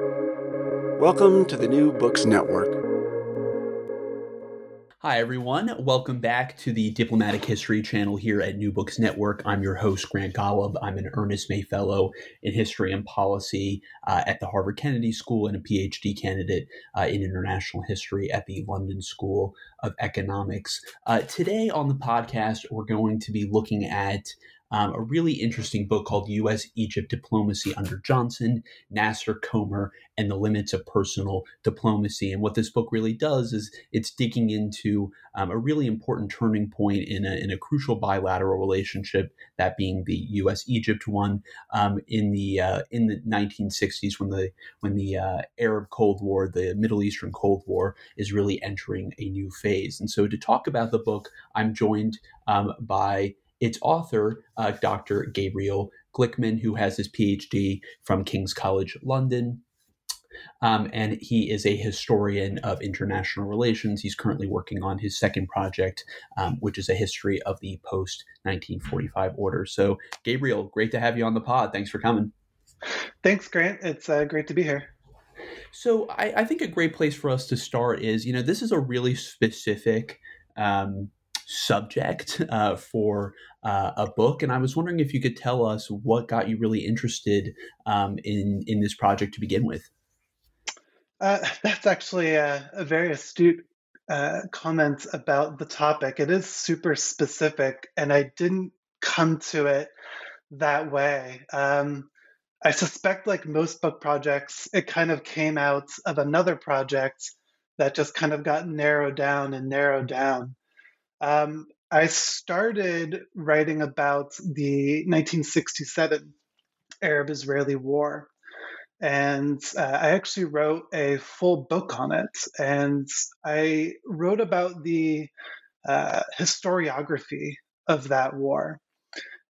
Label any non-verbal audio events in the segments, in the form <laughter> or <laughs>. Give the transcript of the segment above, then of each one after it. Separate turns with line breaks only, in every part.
Welcome to the New Books Network.
Hi, everyone. Welcome back to the Diplomatic History channel here at New Books Network. I'm your host, Grant Golub. I'm an Ernest May Fellow in History and Policy uh, at the Harvard Kennedy School and a PhD candidate uh, in International History at the London School of Economics. Uh, today on the podcast, we're going to be looking at um, a really interesting book called U.S. Egypt Diplomacy Under Johnson, Nasser Komer, and the Limits of Personal Diplomacy. And what this book really does is it's digging into um, a really important turning point in a, in a crucial bilateral relationship, that being the U.S. Egypt one um, in the uh, in the 1960s when the when the uh, Arab Cold War, the Middle Eastern Cold War, is really entering a new phase. And so to talk about the book, I'm joined um, by its author, uh, Dr. Gabriel Glickman, who has his PhD from King's College London. Um, and he is a historian of international relations. He's currently working on his second project, um, which is a history of the post 1945 order. So, Gabriel, great to have you on the pod. Thanks for coming.
Thanks, Grant. It's uh, great to be here.
So, I, I, think a great place for us to start is you know, this is a really specific um, subject uh, for uh, a book, and I was wondering if you could tell us what got you really interested um, in in this project to begin with.
Uh, that's actually a, a very astute uh, comment about the topic. It is super specific, and I didn't come to it that way. Um, I suspect, like most book projects, it kind of came out of another project that just kind of got narrowed down and narrowed down. Um, I started writing about the 1967 Arab Israeli War. And uh, I actually wrote a full book on it. And I wrote about the uh, historiography of that war.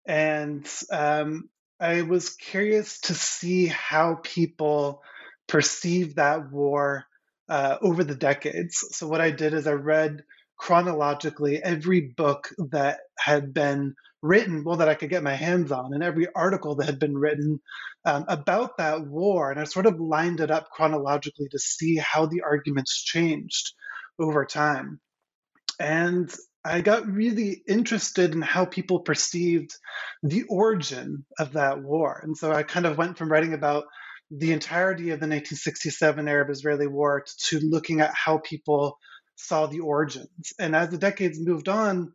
And um, I was curious to see how people perceive that war uh, over the decades. So, what I did is I read chronologically every book that had been written, well, that I could get my hands on, and every article that had been written um, about that war. And I sort of lined it up chronologically to see how the arguments changed over time. And I got really interested in how people perceived the origin of that war. And so I kind of went from writing about the entirety of the 1967 Arab Israeli War to looking at how people saw the origins. And as the decades moved on,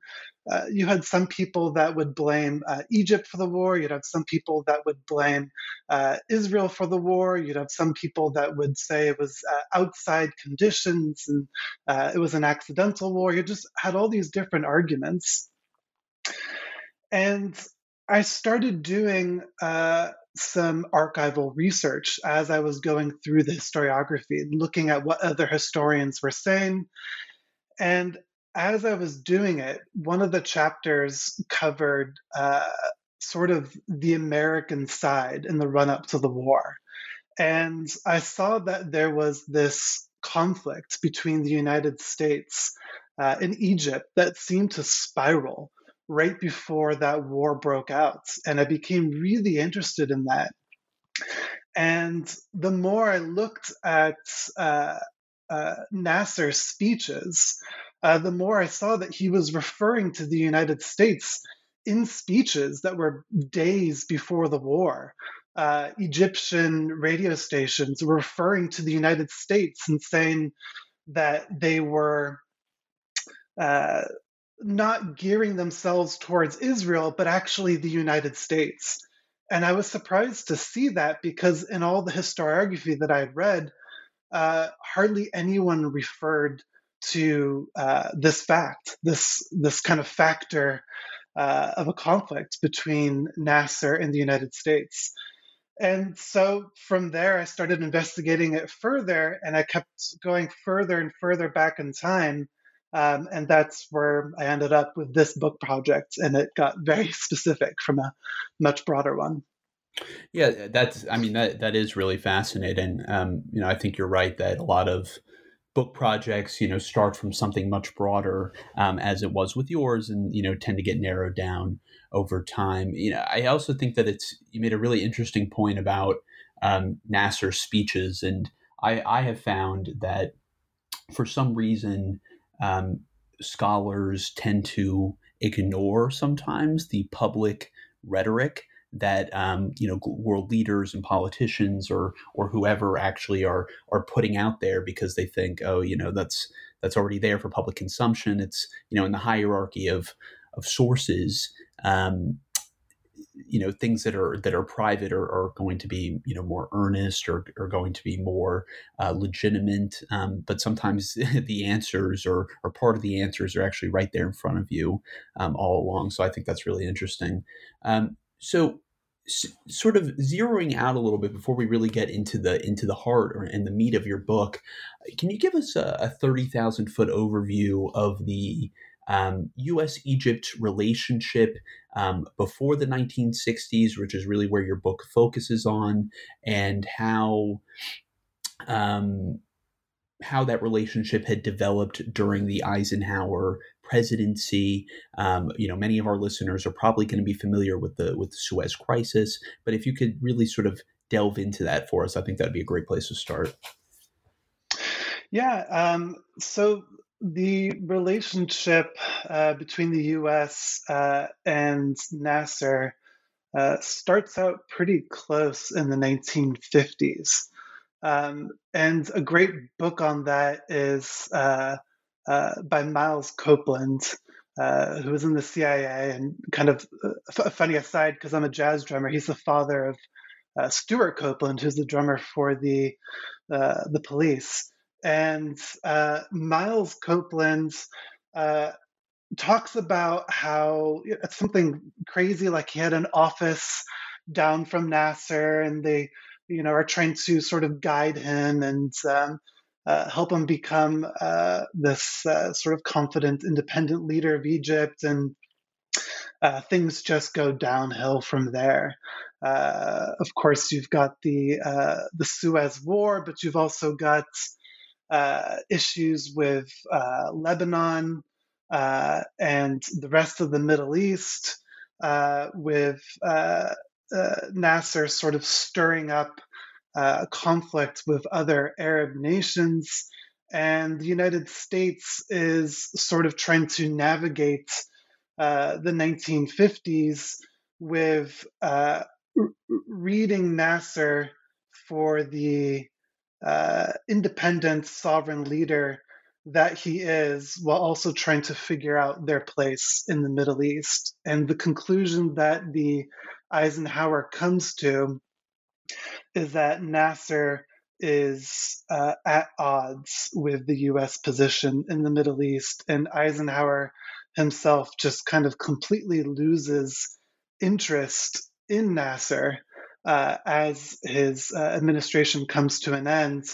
uh, you had some people that would blame uh, Egypt for the war. You'd have some people that would blame uh, Israel for the war. You'd have some people that would say it was uh, outside conditions and uh, it was an accidental war. You just had all these different arguments. And I started doing uh, some archival research as I was going through the historiography, looking at what other historians were saying. And as I was doing it, one of the chapters covered uh, sort of the American side in the run up to the war. And I saw that there was this conflict between the United States uh, and Egypt that seemed to spiral right before that war broke out. And I became really interested in that. And the more I looked at uh, uh, Nasser's speeches, uh, the more I saw that he was referring to the United States in speeches that were days before the war. Uh, Egyptian radio stations were referring to the United States and saying that they were uh, not gearing themselves towards Israel, but actually the United States. And I was surprised to see that because in all the historiography that I had read, uh, hardly anyone referred to uh, this fact, this this kind of factor uh, of a conflict between Nasser and the United States. And so from there, I started investigating it further, and I kept going further and further back in time um, and that's where I ended up with this book project, and it got very <laughs> specific from a much broader one.
Yeah, that's. I mean, that that is really fascinating. Um, you know, I think you're right that a lot of book projects, you know, start from something much broader, um, as it was with yours, and you know, tend to get narrowed down over time. You know, I also think that it's you made a really interesting point about um, Nasser's speeches, and I, I have found that for some reason um, scholars tend to ignore sometimes the public rhetoric that um, you know world leaders and politicians or or whoever actually are are putting out there because they think oh you know that's that's already there for public consumption. It's you know in the hierarchy of of sources. Um, you know things that are that are private are, are going to be you know more earnest or are going to be more uh, legitimate um, but sometimes <laughs> the answers or or part of the answers are actually right there in front of you um, all along so i think that's really interesting. Um, so s- sort of zeroing out a little bit before we really get into the into the heart or and the meat of your book can you give us a, a 30000 foot overview of the um, U.S. Egypt relationship um, before the 1960s, which is really where your book focuses on, and how um, how that relationship had developed during the Eisenhower presidency. Um, you know, many of our listeners are probably going to be familiar with the with the Suez Crisis, but if you could really sort of delve into that for us, I think that'd be a great place to start.
Yeah. Um, so the relationship uh, between the U.S. Uh, and Nasser uh, starts out pretty close in the 1950s. Um, and a great book on that is uh, uh, by Miles Copeland, uh, who was in the CIA. And kind of a funny aside, because I'm a jazz drummer, he's the father of Stewart Copeland, who's the drummer for the the Police. And uh, Miles Copeland talks about how it's something crazy, like he had an office down from Nasser, and they you know, are trying to sort of guide him and um, uh, help him become uh, this uh, sort of confident, independent leader of Egypt. And uh, things just go downhill from there. Uh, of course, you've got the uh, the Suez War, but you've also got issues with Lebanon and the rest of the Middle East, with uh, Nasser sort of stirring up uh, conflict with other Arab nations. And the United States is sort of trying to navigate uh, the 1950s with uh, reading Nasser for the uh, independent sovereign leader that he is, while also trying to figure out their place in the Middle East. And the conclusion that the Eisenhower comes to is that Nasser is uh, at odds with the US position in the Middle East, and Eisenhower himself just kind of completely loses interest in Nasser uh, as his uh, administration comes to an end.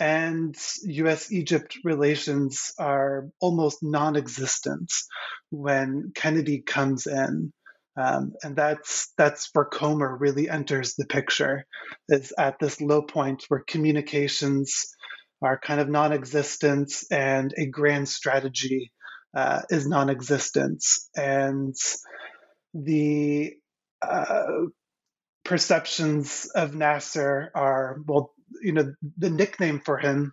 And US Egypt relations are almost non existent when Kennedy comes in. Um, and that's that's where Komer really enters the picture, is at this low point where communications are kind of non-existent and a grand strategy uh, is non-existent, and the uh, perceptions of Nasser are well, you know, the nickname for him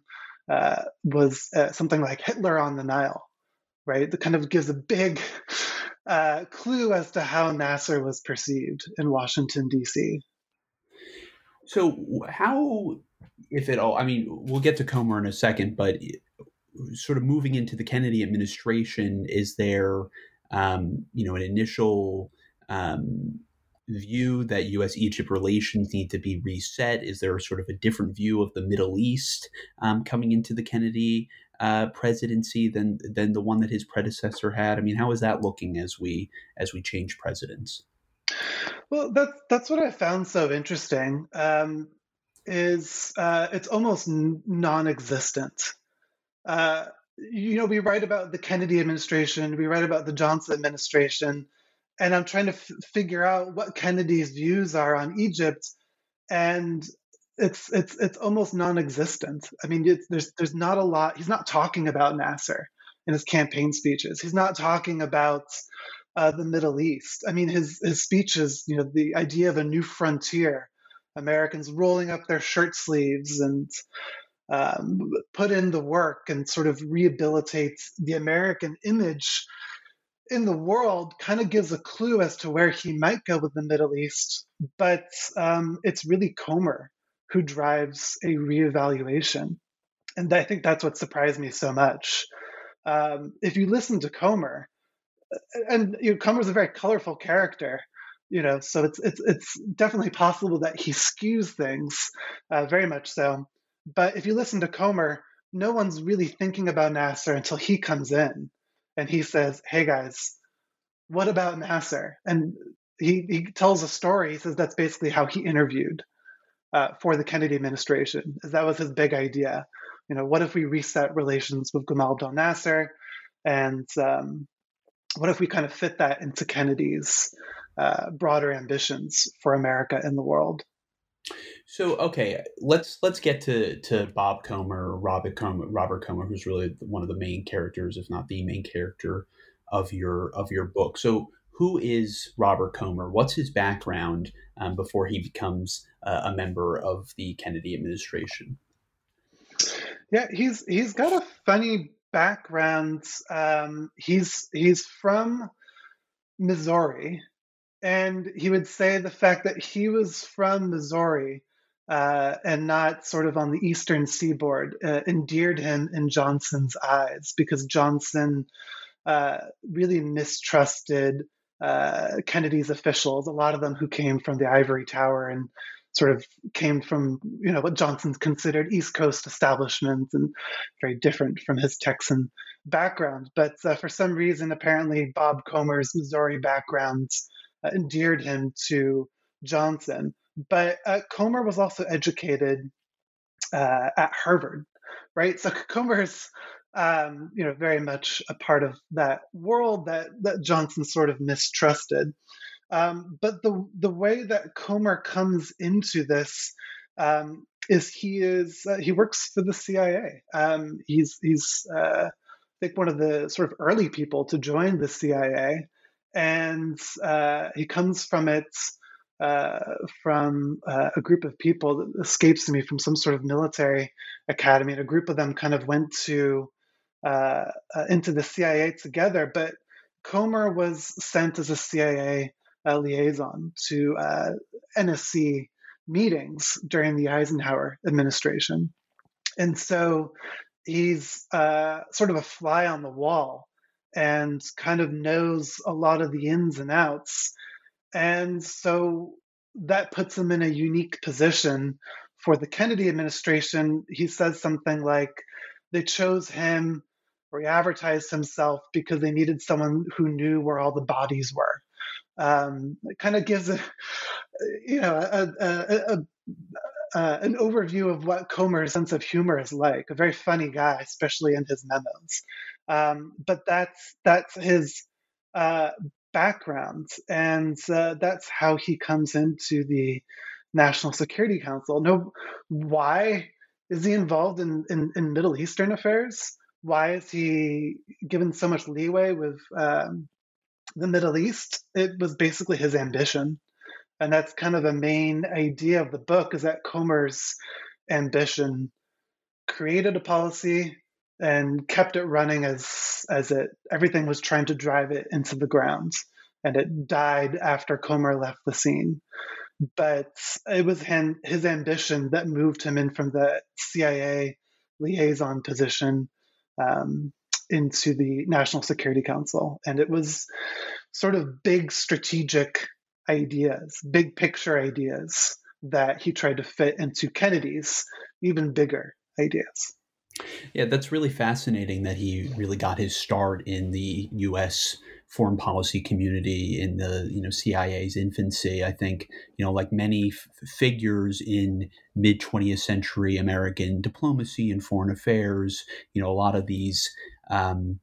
uh, was uh, something like Hitler on the Nile, right? That kind of gives a big <laughs> uh, clue as to how Nasser was perceived in Washington, D.C.
So, how, if at all, I mean, we'll get to Komer in a second, but sort of moving into the Kennedy administration, is there, um, you know, an initial um, view that U.S. Egypt relations need to be reset? Is there sort of a different view of the Middle East um, coming into the Kennedy uh, presidency than than the one that his predecessor had? I mean, how is that looking as we as we change presidents?
Well, that's that's what I found so interesting. Um, is uh, it's almost non-existent. Uh, you know, we write about the Kennedy administration, we write about the Johnson administration, and I'm trying to f- figure out what Kennedy's views are on Egypt, and it's it's it's almost non-existent. I mean, there's there's not a lot. He's not talking about Nasser in his campaign speeches. He's not talking about uh, the Middle East. I mean, his his speeches, you know, the idea of a new frontier Americans rolling up their shirt sleeves and um, put in the work and sort of rehabilitate the American image in the world kind of gives a clue as to where he might go with the Middle East, but um, it's really Komer who drives a reevaluation. And I think that's what surprised me so much. Um, if you listen to Komer, and you know, Komer's a very colorful character, you know, so it's it's it's definitely possible that he skews things, uh, very much so. But if you listen to Komer, no one's really thinking about Nasser until he comes in and he says, "Hey guys, what about Nasser?" And he he tells a story. He says that's basically how he interviewed uh, for the Kennedy administration. Is that was his big idea. You know, what if we reset relations with Gamal Abdel Nasser, and um, what if we kind of fit that into Kennedy's uh, broader ambitions for America in the world?
So okay, let's let's get to to Bob Komer, Robert Komer, Robert Komer, who's really one of the main characters, if not the main character of your of your book. So who is Robert Komer? What's his background um, before he becomes uh, a member of the Kennedy administration?
Yeah, he's he's got a funny background. Um, he's he's from Missouri, and he would say the fact that he was from Missouri uh, and not sort of on the eastern seaboard uh, endeared him in Johnson's eyes because Johnson uh, really mistrusted uh, Kennedy's officials, a lot of them who came from the ivory tower and sort of came from you know what Johnson considered East Coast establishments and very different from his Texan background. But uh, for some reason, apparently Bob Komer's Missouri background uh, endeared him to Johnson. But uh, Komer was also educated uh, at Harvard, right? So <laughs> Komer's um, you know very much a part of that world that that Johnson sort of mistrusted. Um, but the the way that Komer comes into this um, is he is uh, he works for the CIA. Um, he's he's uh, I think one of the sort of early people to join the CIA, and uh, he comes from it. Uh, from uh, a group of people that escapes me from some sort of military academy, and a group of them kind of went to uh, into the CIA together. But Komer was sent as a CIA uh, liaison to uh, NSC meetings during the Eisenhower administration. And so he's uh, sort of a fly on the wall and kind of knows a lot of the ins and outs. And so that puts him in a unique position for the Kennedy administration. He says something like they chose him or he advertised himself because they needed someone who knew where all the bodies were um, it kind of gives a you know a, a, a, an overview of what Komer's sense of humor is like. A very funny guy, especially in his memos. Um, but that's that's his uh, background, and uh, that's how he comes into the National Security Council. No, why is he involved in, in, in Middle Eastern affairs? Why is he given so much leeway with um, the Middle East, it was basically his ambition. And that's kind of the main idea of the book is that Komer's ambition created a policy and kept it running as as it everything was trying to drive it into the ground and it died after Komer left the scene. But it was him, his ambition that moved him in from the CIA liaison position um, into the National Security Council. And it was sort of big strategic ideas, big picture ideas that he tried to fit into Kennedy's even bigger ideas.
Yeah, that's really fascinating that he really got his start in the U.S. foreign policy community in the you know CIA's infancy. I think you know like many f- figures in mid 20th century American diplomacy and foreign affairs, you know a lot of these um,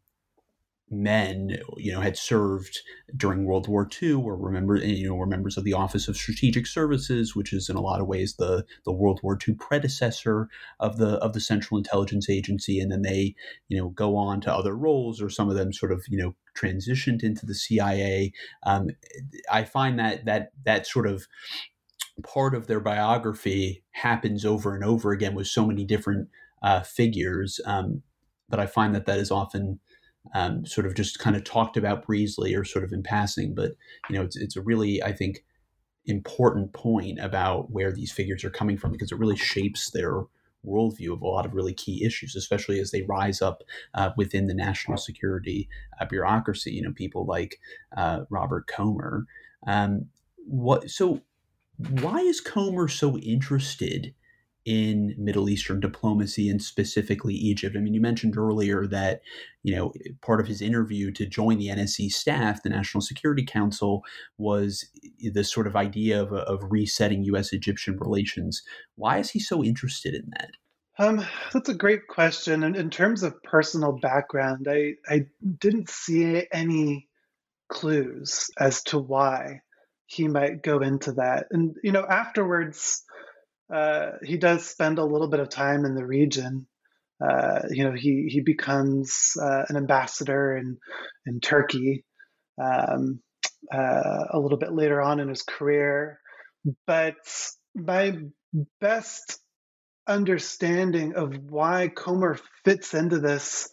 men, you know, had served during World War II, or remember, you know, were members of the Office of Strategic Services, which is in a lot of ways the the World War II predecessor of the of the Central Intelligence Agency, and then they, you know, go on to other roles, or some of them sort of, you know, transitioned into the CIA. Um, I find that that that sort of part of their biography happens over and over again with so many different uh, figures. Um, but I find that that is often um, sort of just kind of talked about breezily or sort of in passing. But you know, it's it's a really I think important point about where these figures are coming from because it really shapes their worldview of a lot of really key issues, especially as they rise up uh, within the national security uh, bureaucracy. You know, people like uh, Robert Komer. Um, what so? Why is Komer so interested in Middle Eastern diplomacy and specifically Egypt. I mean, you mentioned earlier that, you know, part of his interview to join the NSC staff, the National Security Council, was this sort of idea of, of resetting U.S. Egyptian relations. Why is he so interested in that?
Um, that's a great question. And in terms of personal background, I, I didn't see any clues as to why he might go into that. And, you know, afterwards, uh, he does spend a little bit of time in the region. Uh, you know, he he becomes uh, an ambassador in in Turkey um, uh, a little bit later on in his career. But my best understanding of why Komer fits into this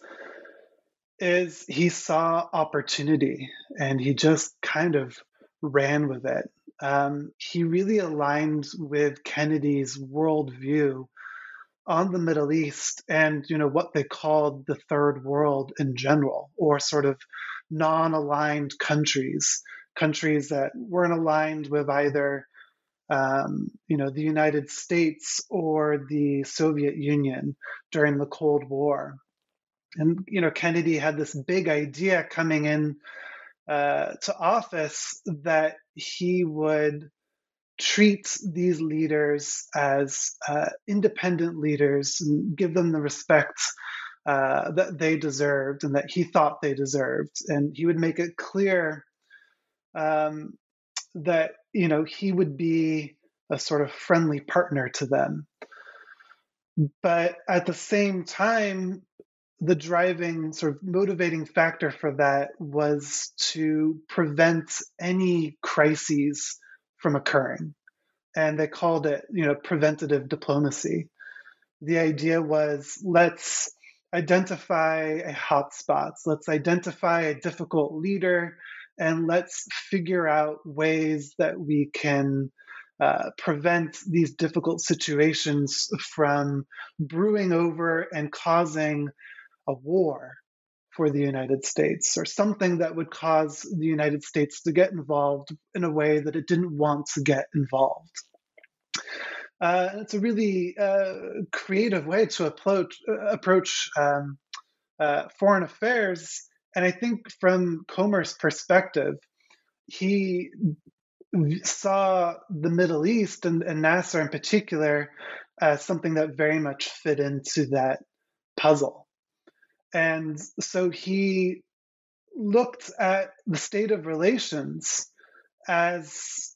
is he saw opportunity and he just kind of ran with it um, he really aligned with Kennedy's worldview on the Middle East and you know what they called the third world in general, or sort of non-aligned countries, countries that weren't aligned with either um, you know the United States or the Soviet Union during the Cold War. And you know Kennedy had this big idea coming in uh, to office that he would treat these leaders as uh, independent leaders and give them the respect uh, that they deserved and that he thought they deserved. And he would make it clear um, that you know he would be a sort of friendly partner to them. But at the same time, the driving sort of motivating factor for that was to prevent any crises from occurring. And they called it you know preventative diplomacy. The idea was let's identify a hotspots let's identify a difficult leader and let's figure out ways that we can uh, prevent these difficult situations from brewing over and causing a war for the United States or something that would cause the United States to get involved in a way that it didn't want to get involved. Uh, it's a really uh, creative way to approach, uh, approach um, uh, foreign affairs. And I think from Komer's perspective, he saw the Middle East and, and Nasser in particular as something that very much fit into that puzzle. And so he looked at the state of relations as,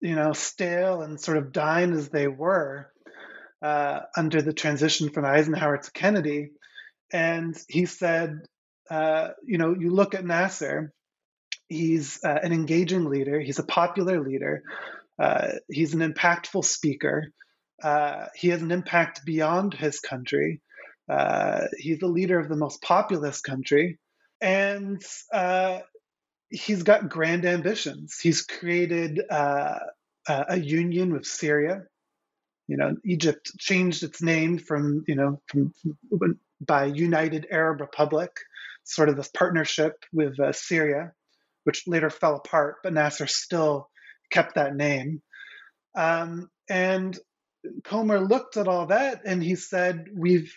you know, stale and sort of dying as they were uh, under the transition from Eisenhower to Kennedy. And he said, uh, you know, you look at Nasser, he's uh, an engaging leader, he's a popular leader, uh, he's an impactful speaker, uh, he has an impact beyond his country. Uh, he's the leader of the most populous country, and uh, he's got grand ambitions. He's created uh, a union with Syria. You know, Egypt changed its name from you know from, by United Arab Republic, sort of this partnership with uh, Syria, which later fell apart, but Nasser still kept that name. Um, and Komer looked at all that and he said, "We've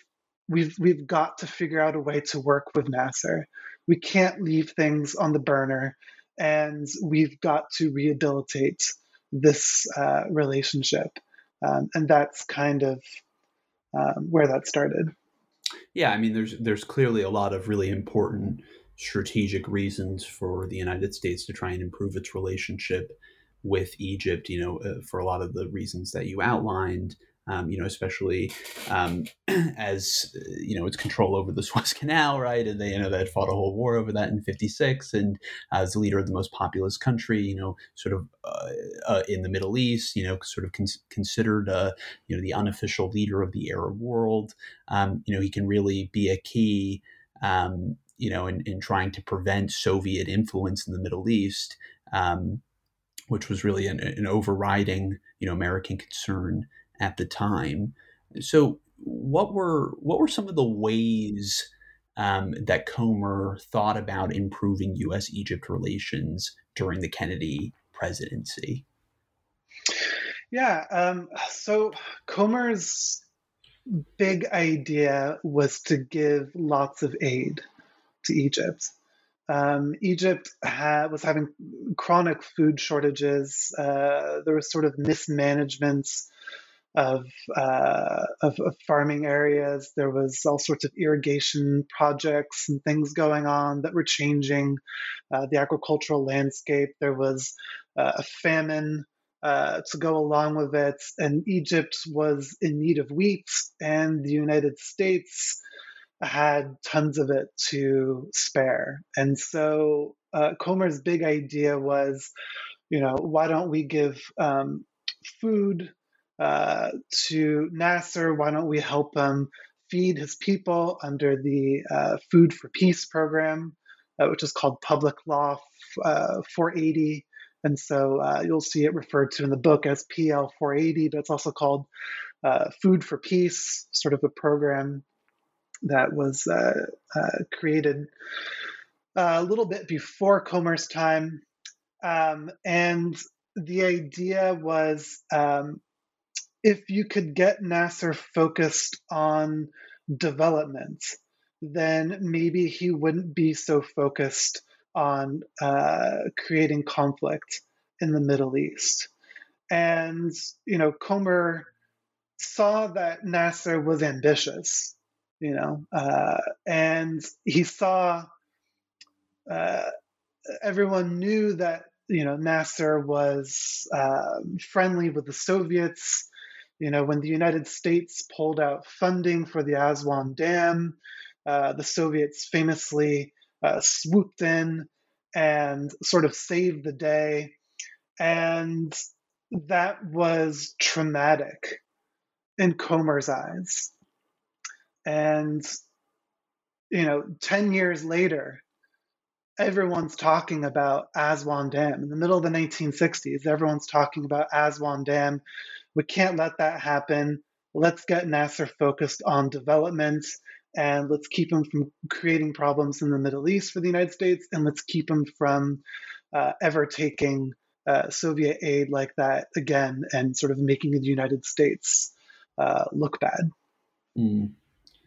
we've we've got to figure out a way to work with Nasser. We can't leave things on the burner, and we've got to rehabilitate this uh, relationship. Um, and that's kind of um, where that started.
Yeah, I mean, there's there's clearly a lot of really important strategic reasons for the United States to try and improve its relationship with Egypt. You know, uh, for a lot of the reasons that you outlined, Um, you know, especially um, <clears throat> as you know its control over the <laughs> Suez Canal, right? And they you know they had fought a whole war over that in '56, and as the leader of the most populous country, you know, sort of uh, uh, in the Middle East, you know, sort of con- considered uh, you know the unofficial leader of the Arab world. Um, you know, he can really be a key. Um, you know, in, in trying to prevent Soviet influence in the Middle East, um, which was really an, an overriding, you know, American concern at the time. So, what were what were some of the ways um, that Komer thought about improving U.S.-Egypt relations during the Kennedy presidency?
Yeah, um, so Komer's big idea was to give lots of aid to Egypt. Um, Egypt had, was having chronic food shortages. Uh, there was sort of mismanagement of, uh, of, of, farming areas. There was all sorts of irrigation projects and things going on that were changing uh, the agricultural landscape. There was uh, a famine uh, to go along with it, and Egypt was in need of wheat, and the United States had tons of it to spare. And so uh, Komer's big idea was, you know, why don't we give um, food uh, to Nasser? Why don't we help him feed his people under the uh, Food for Peace program, uh, which is called Public Law uh, 480? And so uh, you'll see it referred to in the book as PL 480, but it's also called Food for Peace, sort of a program that was uh, uh, created uh, a little bit before Komer's time. Um, and the idea was um, if you could get Nasser focused on development, then maybe he wouldn't be so focused on uh, creating conflict in the Middle East. And, you know, Komer saw that Nasser was ambitious you know, uh, and he saw uh, everyone knew that you know Nasser was um, friendly with the Soviets. You know, when the United States pulled out funding for the Aswan Dam, uh, the Soviets famously uh, swooped in and sort of saved the day, and that was traumatic in Komer's eyes. And, you know, 10 years later, everyone's talking about Aswan Dam. In the middle of the 1960s, everyone's talking about Aswan Dam. We can't let that happen. Let's get Nasser focused on development and let's keep him from creating problems in the Middle East for the United States and let's keep him from uh, ever taking uh, Soviet aid like that again and sort of making the United States uh, look bad.
Mm.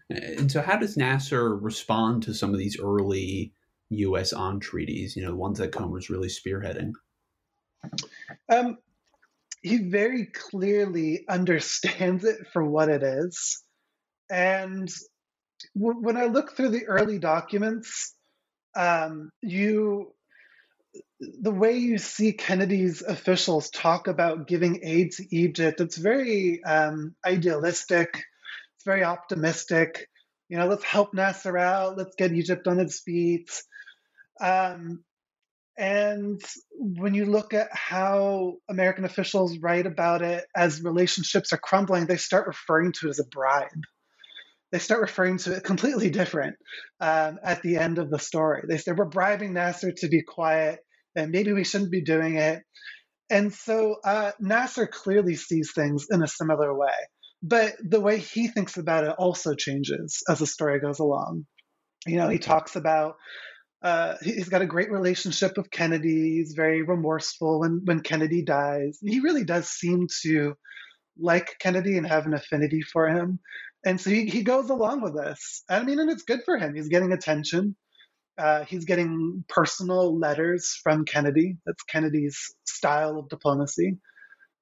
And so, how does Nasser respond to some of these early U.S. entreaties? You know, the ones that Komer's really spearheading.
Um, he very clearly understands it for what it is, and w- when I look through the early documents, um, you the way you see Kennedy's officials talk about giving aid to Egypt, it's very um, idealistic it's very optimistic. You know, let's help Nasser out. Let's get Egypt on its feet. Um, and when you look at how American officials write about it as relationships are crumbling, they start referring to it as a bribe. They start referring to it completely different um, at the end of the story. They say, We're bribing Nasser to be quiet, and maybe we shouldn't be doing it. And so uh, Nasser clearly sees things in a similar way. But the way he thinks about it also changes as the story goes along. You know, he talks about uh, he's got a great relationship with Kennedy. He's very remorseful when, when Kennedy dies. He really does seem to like Kennedy and have an affinity for him. And so he, he goes along with this. I mean, and it's good for him. He's getting attention. Uh, he's getting personal letters from Kennedy. That's Kennedy's style of diplomacy.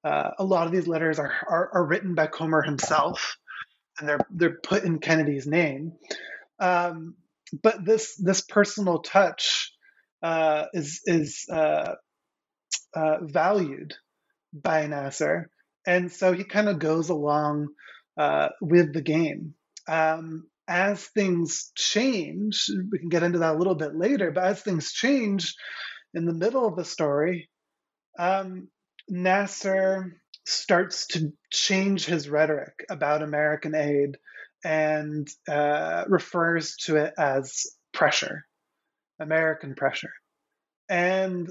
Uh, a lot of these letters are, are, are written by Komer himself, and they're they're put in Kennedy's name. Um, but this this personal touch uh, is is uh, uh valued by Nasser, And so he kind of goes along uh, with the game. Um, as things change, we can get into that a little bit later, but as things change in the middle of the story, um, Nasser starts to change his rhetoric about American aid and uh, refers to it as pressure, American pressure. And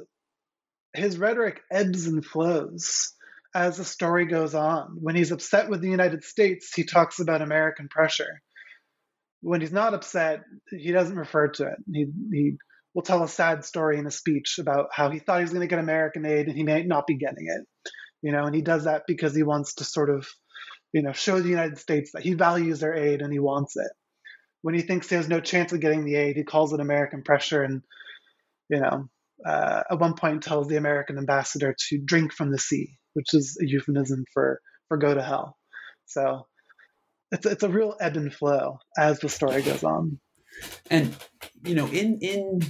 his rhetoric ebbs and flows as the story goes on. When he's upset with the United States, he talks about American pressure. When he's not upset, he doesn't refer to it. He, he will tell a sad story in a speech about how he thought he was going to get American aid and he may not be getting it. You know, and he does that because he wants to sort of, you know, show the United States that he values their aid and he wants it. When he thinks there's no chance of getting the aid, he calls it American pressure and, you know, uh, at one point tells the American ambassador to drink from the sea, which is a euphemism for for go to hell. So it's it's a real ebb and flow as the story goes on.
And you know, in in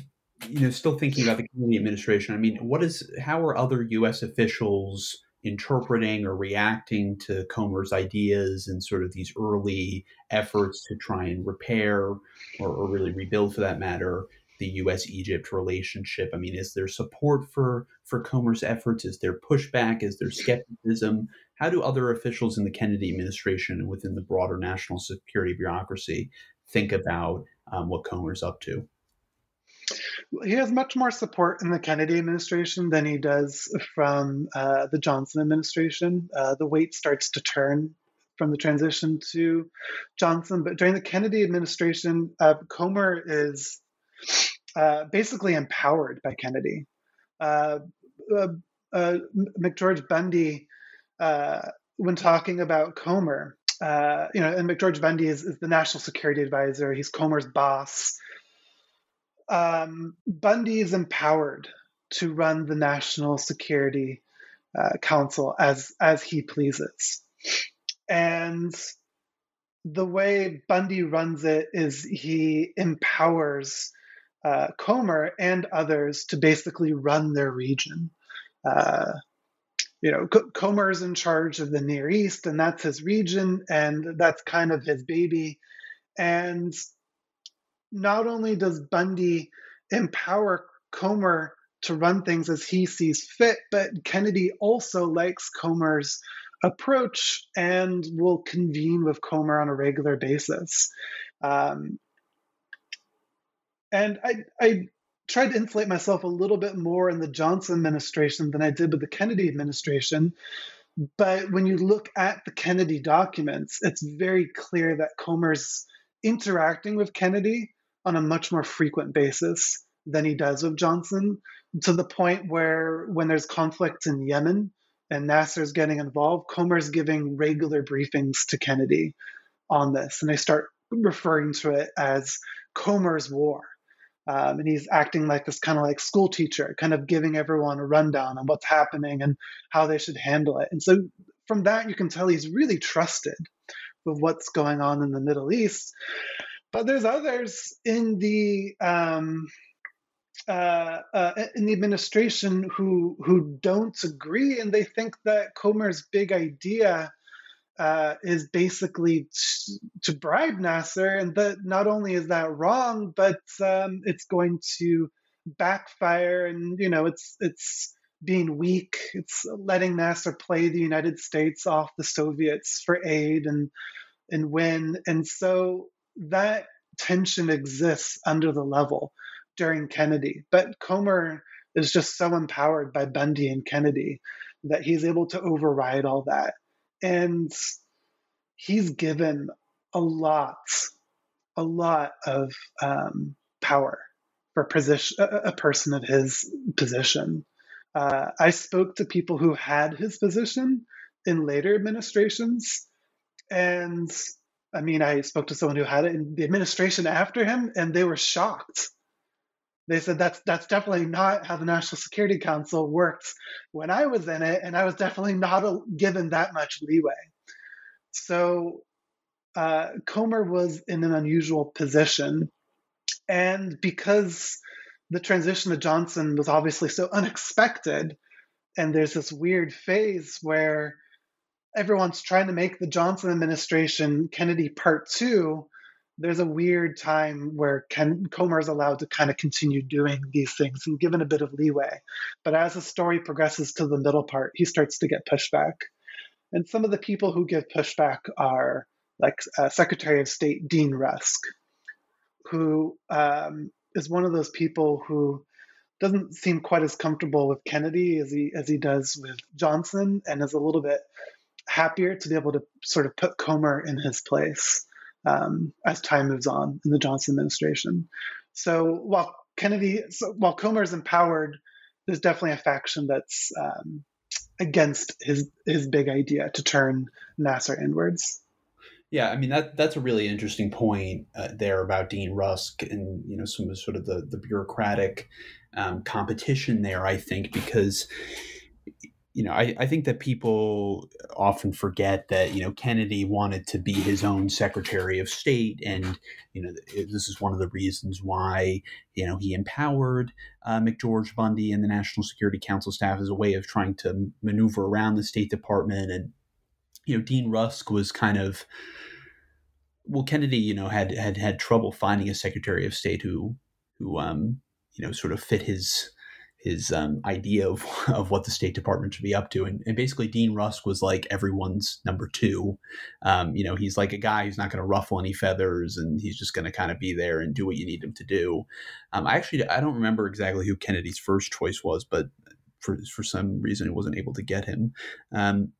you know, still thinking about the Kennedy administration. I mean, what is how are other U.S. officials interpreting or reacting to Komer's ideas and sort of these early efforts to try and repair or, or really rebuild, for that matter, the U.S. Egypt relationship? I mean, is there support for for Komer's efforts? Is there pushback? Is there skepticism? How do other officials in the Kennedy administration and within the broader national security bureaucracy think about um, what Komer's up to?
He has much more support in the Kennedy administration than he does from uh, the Johnson administration. Uh, the weight starts to turn from the transition to Johnson, but during the Kennedy administration, uh, Komer is uh, basically empowered by Kennedy. Uh, uh, McGeorge Bundy, when talking about Komer, you know, and McGeorge Bundy is, is, the national security advisor. He's Comer's boss. Um, Bundy is empowered to run the National Security Council as as he pleases, and the way Bundy runs it is he empowers uh, Komer and others to basically run their region. Uh, you know, C- is in charge of the Near East, and that's his region, and that's kind of his baby. And not only does Bundy empower Komer to run things as he sees fit, but Kennedy also likes Komer's approach and will convene with Komer on a regular basis. Um, and I, I tried to insulate myself a little bit more in the Johnson administration than I did with the Kennedy administration. But when you look at the Kennedy documents, it's very clear that Komer's interacting with Kennedy on a much more frequent basis than he does with Johnson, to the point where when there's conflict in Yemen and Nasser's getting involved, Komer's giving regular briefings to Kennedy on this. And they start referring to it as Komer's War um, and he's acting like this kind of like school teacher, kind of giving everyone a rundown on what's happening and how they should handle it. And so from that, you can tell he's really trusted with what's going on in the Middle East. But there's others in the um, uh, uh, in the administration who who don't agree, and they think that Komer's big idea uh, is basically t- to bribe Nasser, and that not only is that wrong, but um, it's going to backfire, and you know it's it's being weak. It's letting Nasser play the United States off the Soviets for aid and and win, and so that tension exists under the level during Kennedy. But Komer is just so empowered by Bundy and Kennedy that he's able to override all that and he's given a lot, a lot of um, power for position, a, person of his position. Uh, I spoke to people who had his position in later administrations, and I mean, I spoke to someone who had it in the administration after him, and they were shocked. They said that's that's definitely not how the National Security Council worked when I was in it, and I was definitely not given that much leeway. So uh, Komer was in an unusual position. And because the transition to Johnson was obviously so unexpected, and there's this weird phase where everyone's trying to make the Johnson administration Kennedy part two, there's a weird time where Ken, Komer is allowed to kind of continue doing these things and given a bit of leeway. But as the story progresses to the middle part, he starts to get pushback. And some of the people who give pushback are like uh, Secretary of State Dean Rusk, who um, is one of those people who doesn't seem quite as comfortable with Kennedy as he as he does with Johnson, and is a little bit happier to be able to sort of put Komer in his place um, as time moves on in the Johnson administration. So while Kennedy, so while Komer is empowered, there's definitely a faction that's um, against his his big idea to turn Nasser inwards.
Yeah, I mean that that's a really interesting point uh, there about Dean Rusk and you know some of sort of the the bureaucratic um, competition there. I think because you know I, I think that people often forget that you know Kennedy wanted to be his own Secretary of State, and you know this is one of the reasons why you know he empowered uh, McGeorge Bundy and the National Security Council staff as a way of trying to maneuver around the State Department and you know, Dean Rusk was kind of well, Kennedy, you know, had had had trouble finding a Secretary of State who who um, you know sort of fit his his um, idea of, <laughs> of what the State Department should be up to. And, and basically, Dean Rusk was like everyone's number two. Um, you know, he's like a guy who's not going to ruffle any feathers and he's just going to kind of be there and do what you need him to do. Um, I actually, I don't remember exactly who Kennedy's first choice was, but for, for some reason, he wasn't able to get him. Um,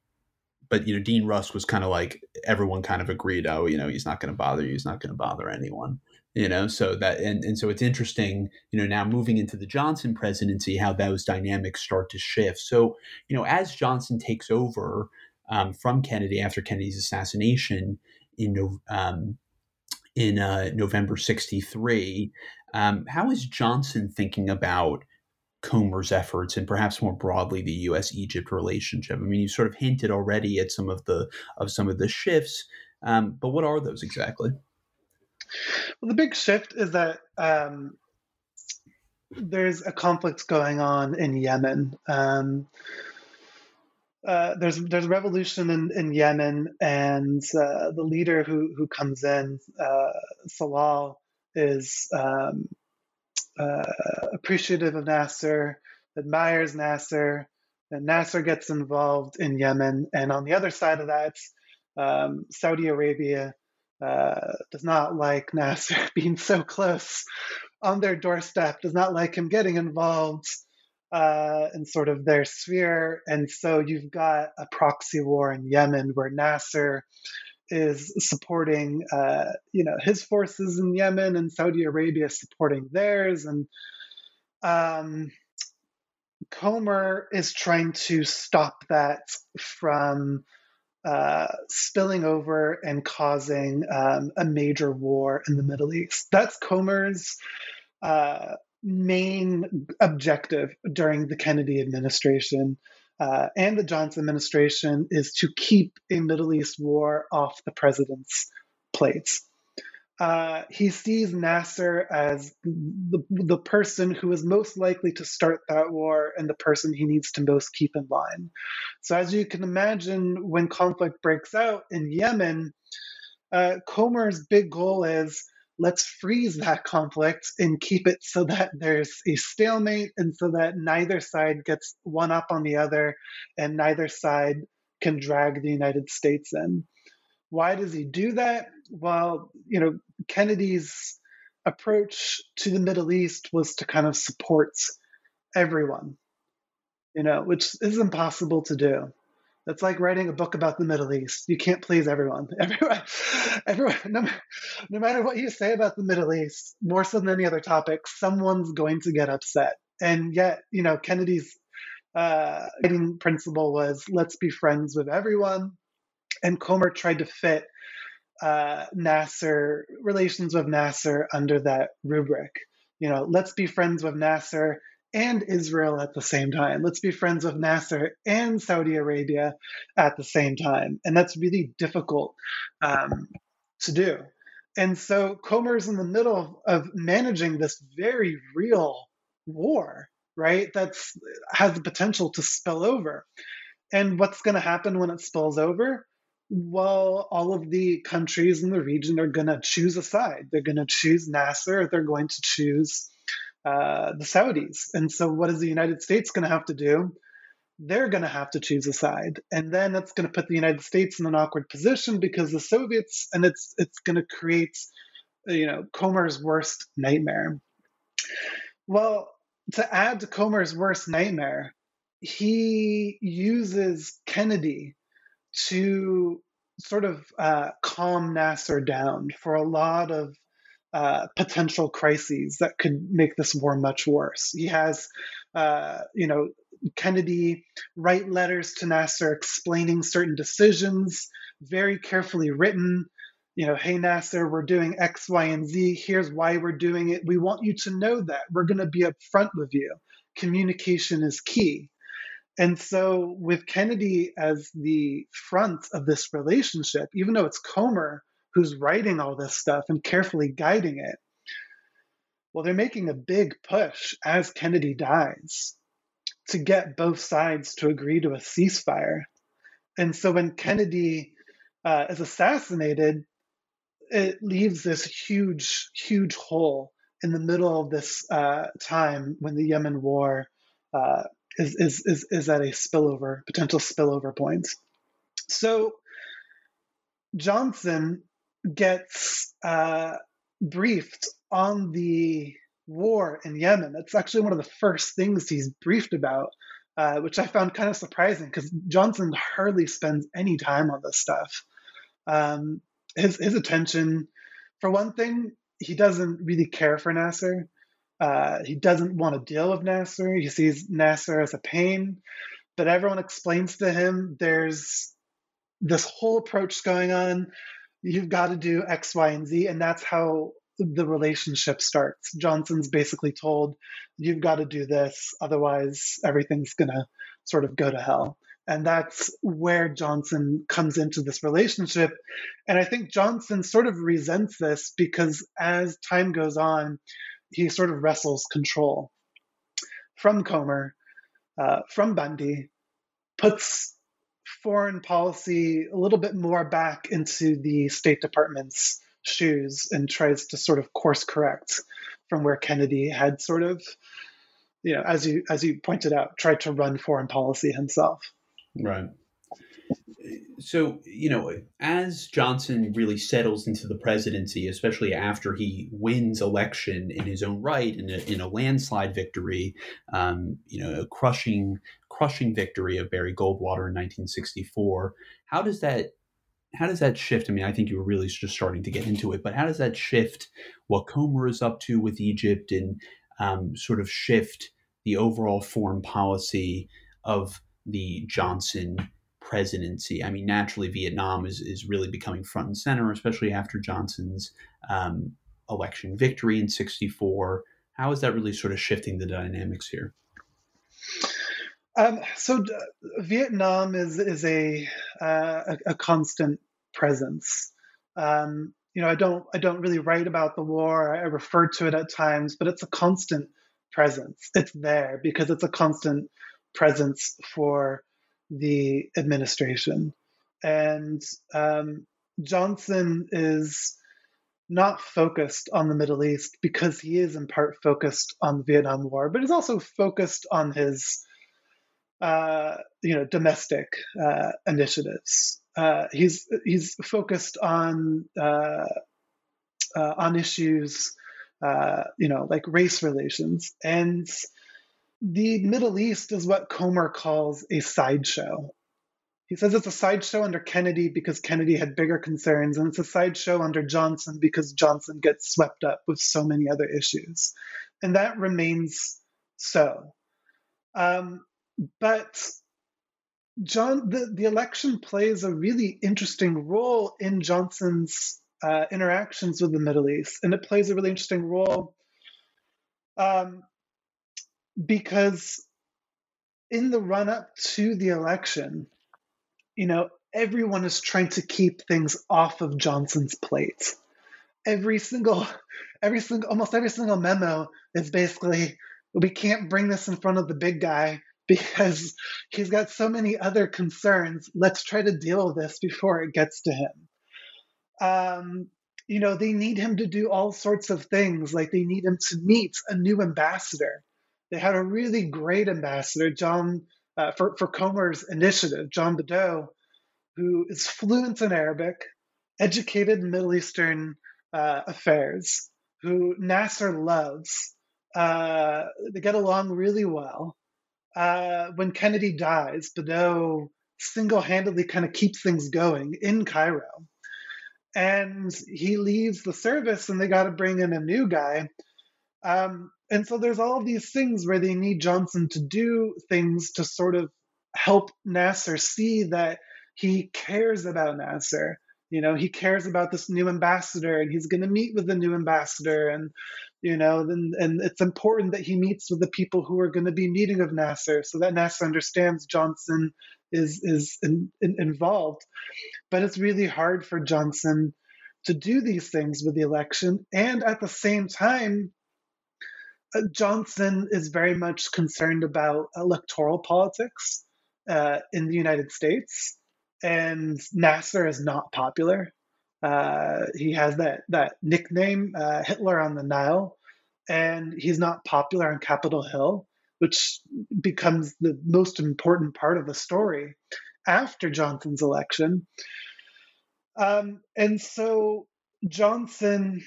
but you know, Dean Rusk was kind of like everyone kind of agreed, oh, you know, he's not going to bother you, he's not going to bother anyone, you know. So that and and so it's interesting, you know, now moving into the Johnson presidency, how those dynamics start to shift. So you know, as Johnson takes over um, from Kennedy after Kennedy's assassination in um, in uh, November '63, um, how is Johnson thinking about Komer's efforts and perhaps more broadly the U.S. Egypt relationship? I mean, you sort of hinted already at some of the of some of the shifts, um, but what are those exactly?
Well, the big shift is that um, there's a conflict going on in Yemen. Um, uh, there's there's a revolution in, in Yemen, and uh, the leader who who comes in, uh, Salal, is um, uh, appreciative of Nasser, admires Nasser, and Nasser gets involved in Yemen. And on the other side of that, um, Saudi Arabia uh, does not like Nasser <laughs> being so close on their doorstep, does not like him getting involved uh, in sort of their sphere. And so you've got a proxy war in Yemen where Nasser is supporting, uh, you know, his forces in Yemen and Saudi Arabia supporting theirs, and um, Komer is trying to stop that from uh, spilling over and causing um, a major war in the Middle East. That's Komer's uh, main objective during the Kennedy administration uh, and the Johnson administration is to keep a Middle East war off the president's plates. Uh, he sees Nasser as the, the person who is most likely to start that war and the person he needs to most keep in line. So, as you can imagine, when conflict breaks out in Yemen, uh, Komer's big goal is let's freeze that conflict and keep it so that there's a stalemate and so that neither side gets one up on the other and neither side can drag the United States in. Why does he do that? Well, you know, Kennedy's approach to the Middle East was to kind of support everyone, you know, which is impossible to do. That's like writing a book about the Middle East. You can't please everyone. <laughs> Everyone, everyone no, no matter what you say about the Middle East, more so than any other topic, someone's going to get upset. And yet, you know, Kennedy's uh, principle was let's be friends with everyone. And Komer tried to fit uh, Nasser, relations with Nasser under that rubric. You know, let's be friends with Nasser and Israel at the same time. Let's be friends with Nasser and Saudi Arabia at the same time. And that's really difficult um, to do. And so Komer's in the middle of managing this very real war, right? That's has the potential to spill over. And what's going to happen when it spills over? Well, all of the countries in the region are going to choose a side. They're going to choose Nasser, they're going to choose uh, the Saudis. And so, what is the United States going to have to do? They're going to have to choose a side, and then it's going to put the United States in an awkward position because the Soviets, and it's it's going to create, you know, Komer's worst nightmare. Well, to add to Komer's worst nightmare, he uses Kennedy to sort of uh, calm Nasser down for a lot of uh, potential crises that could make this war much worse. He has, uh, you know, Kennedy write letters to Nasser explaining certain decisions, very carefully written. You know, hey Nasser, we're doing X, Y, and Z. Here's why we're doing it. We want you to know that we're going to be upfront with you. Communication is key. And so, with Kennedy as the front of this relationship, even though it's Komer who's writing all this stuff and carefully guiding it, well, they're making a big push as Kennedy dies to get both sides to agree to a ceasefire. And so, when Kennedy uh, is assassinated, it leaves this huge, huge hole in the middle of this uh, time when the Yemen war uh, is, is, is, is at a spillover, potential spillover point. So Johnson gets uh, briefed on the war in Yemen. It's actually one of the first things he's briefed about, uh, which I found kind of surprising because Johnson hardly spends any time on this stuff. Um, his his attention, for one thing, he doesn't really care for Nasser. Uh, he doesn't want to deal with Nasser. He sees Nasser as a pain, but everyone explains to him there's this whole approach going on. You've got to do X, Y, and Z, and that's how the relationship starts. Johnson's basically told, You've got to do this, otherwise, everything's going to sort of go to hell. And that's where Johnson comes into this relationship. And I think Johnson sort of resents this because as time goes on, he sort of wrestles control from Komer, uh, from Bundy, puts foreign policy a little bit more back into the State Department's shoes and tries to sort of course correct from where Kennedy had sort of, you know, as you as you pointed out, tried to run foreign policy himself.
Right so you know as johnson really settles into the presidency especially after he wins election in his own right in a, in a landslide victory um, you know a crushing crushing victory of barry goldwater in 1964 how does that how does that shift? I mean i think you were really just starting to get into it but how does that shift what komer is up to with egypt and um, sort of shift the overall foreign policy of the johnson presidency. I mean, naturally, Vietnam is, is really becoming front and center, especially after Johnson's um, election victory in 64. How is that really sort of shifting the dynamics here?
Um, so uh, Vietnam is is a, uh, a, a constant presence. Um, you know, I don't I don't really write about the war. I refer to it at times, but it's a constant presence. It's there because it's a constant presence for the administration. And um, Johnson is not focused on the Middle East because he is in part focused on the Vietnam War, but he's also focused on his, uh, you know, domestic uh, initiatives. Uh, he's he's focused on uh, uh, on issues, uh, you know, like race relations and the Middle East is what Komer calls a sideshow. He says it's a sideshow under Kennedy because Kennedy had bigger concerns, and it's a sideshow under Johnson because Johnson gets swept up with so many other issues. And that remains so. Um, but John, the, the election plays a really interesting role in Johnson's uh, interactions with the Middle East, and it plays a really interesting role um, because in the run up to the election, you know, everyone is trying to keep things off of Johnson's plate. Every single, every single, almost every single memo is basically, we can't bring this in front of the big guy because he's got so many other concerns. Let's try to deal with this before it gets to him. Um, you know, they need him to do all sorts of things, like they need him to meet a new ambassador. They had a really great ambassador, John, uh, for, for Komer's initiative, John Badeau, who is fluent in Arabic, educated in Middle Eastern uh, affairs, who Nasser loves. Uh, they get along really well. Uh, when Kennedy dies, Badeau single handedly kind of keeps things going in Cairo. And he leaves the service, and they got to bring in a new guy. Um, and so there's all these things where they need Johnson to do things to sort of help Nasser see that he cares about Nasser. You know he cares about this new ambassador and he's going to meet with the new ambassador and you know and, and it's important that he meets with the people who are going to be meeting with nasser so that nasser understands johnson is is in, in, involved. But it's really hard for johnson to do these things with the election. And at the same time johnson is very much concerned about electoral politics uh, in the united states and Nasser is not popular. Uh, he has that that nickname, uh, Hitler on the Nile, and he's not popular on Capitol Hill, which becomes the most important part of the story after Johnson's election. Um, and so Johnson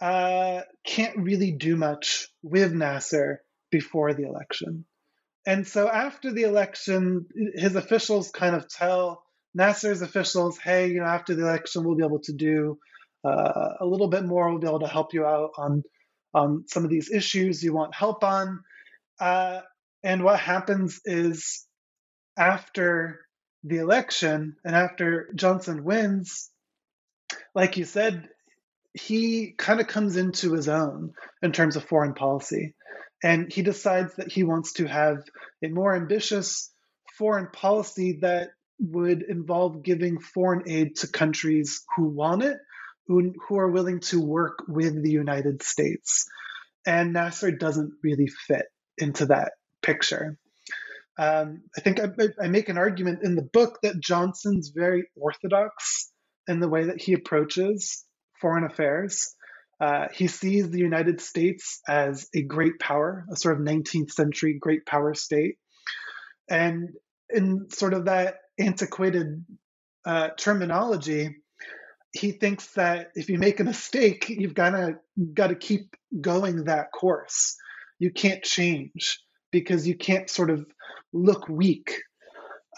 uh, can't really do much with Nasser before the election. And so after the election, his officials kind of tell Nasser's officials, hey, you know, after the election, we'll be able to do uh, a little bit more. We'll be able to help you out on on some of these issues you want help on. Uh, and what happens is after the election and after Johnson wins, like you said, he kind of comes into his own in terms of foreign policy. And he decides that he wants to have a more ambitious foreign policy that would involve giving foreign aid to countries who want it, who, who are willing to work with the United States. And Nasser doesn't really fit into that picture. Um, I think I, I, make an argument in the book that Johnson's very orthodox in the way that he approaches foreign affairs. Uh, he sees the United States as a great power, a sort of 19th century great power state. And in sort of that antiquated uh, terminology, he thinks that if you make a mistake, you've got to got to keep going that course. You can't change because you can't sort of look weak.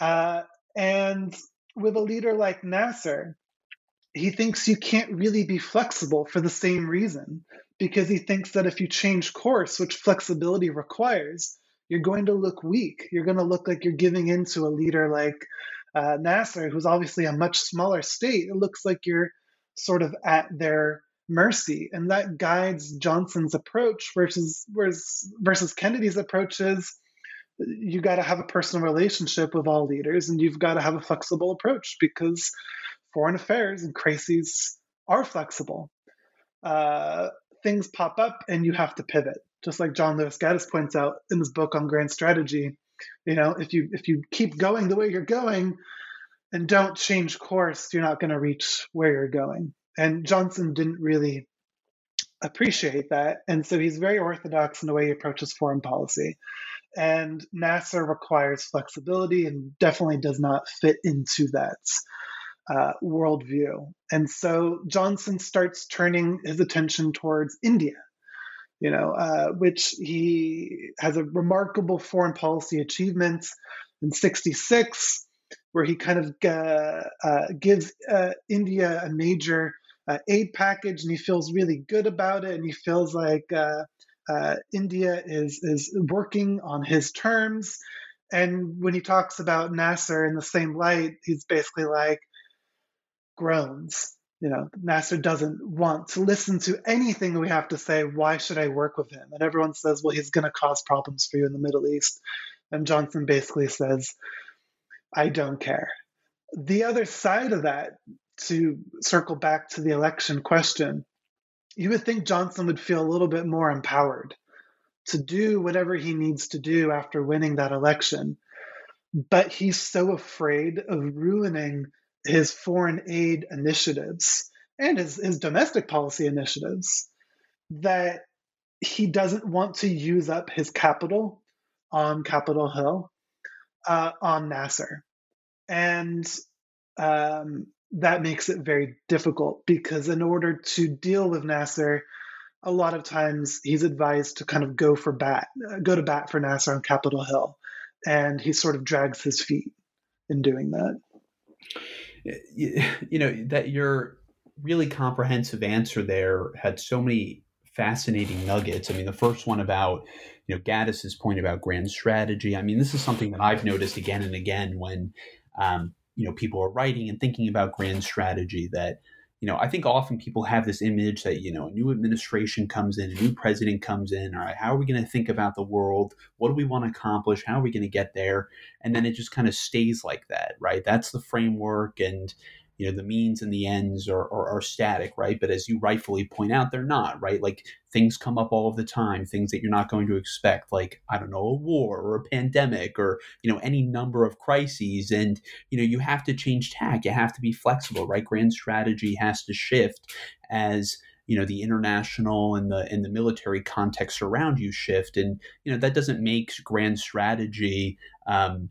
Uh, and with a leader like Nasser, he thinks you can't really be flexible for the same reason because he thinks that if you change course, which flexibility requires, you're going to look weak. You're going to look like you're giving in to a leader like uh, Nasser, who's obviously a much smaller state. It looks like you're sort of at their mercy, and that guides Johnson's approach versus versus, versus Kennedy's approach is you got to have a personal relationship with all leaders, and you've got to have a flexible approach because foreign affairs and crises are flexible. Uh, things pop up and you have to pivot. Just like John Lewis Gaddis points out in his book on grand strategy, you know, if you if you keep going the way you're going and don't change course, you're not going to reach where you're going. And Johnson didn't really appreciate that, and so he's very orthodox in the way he approaches foreign policy. And Nasser requires flexibility and definitely does not fit into that uh, worldview. And so Johnson starts turning his attention towards India, you know, uh, which he has a remarkable foreign policy achievement in 66, where he kind of uh, uh gives uh, India a major uh, aid package and he feels really good about it. And he feels like India is, is working on his terms. And when he talks about Nasser in the same light, he's basically like, groans. You know, Nasser doesn't want to listen to anything we have to say. Why should I work with him? And everyone says, well, he's going to cause problems for you in the Middle East. And Johnson basically says, I don't care. The other side of that, to circle back to the election question, you would think Johnson would feel a little bit more empowered to do whatever he needs to do after winning that election. But he's so afraid of ruining his foreign aid initiatives and his, his domestic policy initiatives that he doesn't want to use up his capital on Capitol Hill uh, on Nasser. And um, that makes it very difficult because, in order to deal with Nasser, a lot of times he's advised to kind of go for bat, go to bat for Nasser on Capitol Hill, and he sort of drags his feet in doing that.
You, <laughs> you know that your really comprehensive answer there had so many fascinating nuggets. I mean, the first one about you know Gaddis's point about grand strategy. I mean, this is something that I've noticed again and again when um, you know people are writing and thinking about grand strategy that you know, I think often people have this image that, you know, a new administration comes in, a new president comes in. All right, how are we going to think about the world? What do we want to accomplish? How are we going to get there? And then it just kind of stays like that, right? That's the framework. And, you know the means and the ends are, are, are, static right? But as you rightfully point out they're not right? Like things come up all of the time things that you're not going to expect like i don't know a war or a pandemic or you know any number of crises. And you know you have to change tack you have to be flexible right? Grand strategy has to shift as you know the international and the and the military context around you shift. And you know that doesn't make grand strategy um,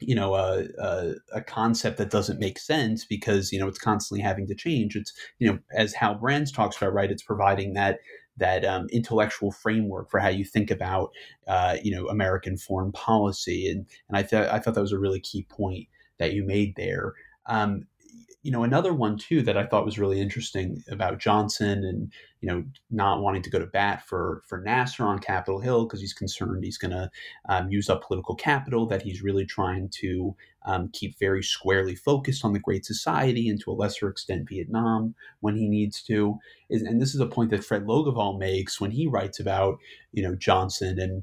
you know a, a, a, concept that doesn't make sense because you know it's constantly having to change. It's you know as hal brands talks about right it's providing that that um, intellectual framework for how you think about uh, you know american foreign policy. And and i thought i thought that was a really key point that you made there. Um, you know another one too that I thought was really interesting about Johnson and you know not wanting to go to bat for for Nasser on Capitol Hill because he's concerned he's going to um, use up political capital that he's really trying to um, keep very squarely focused on the Great Society and to a lesser extent Vietnam when he needs to. And this is a point that Fred Logevall makes when he writes about you know Johnson and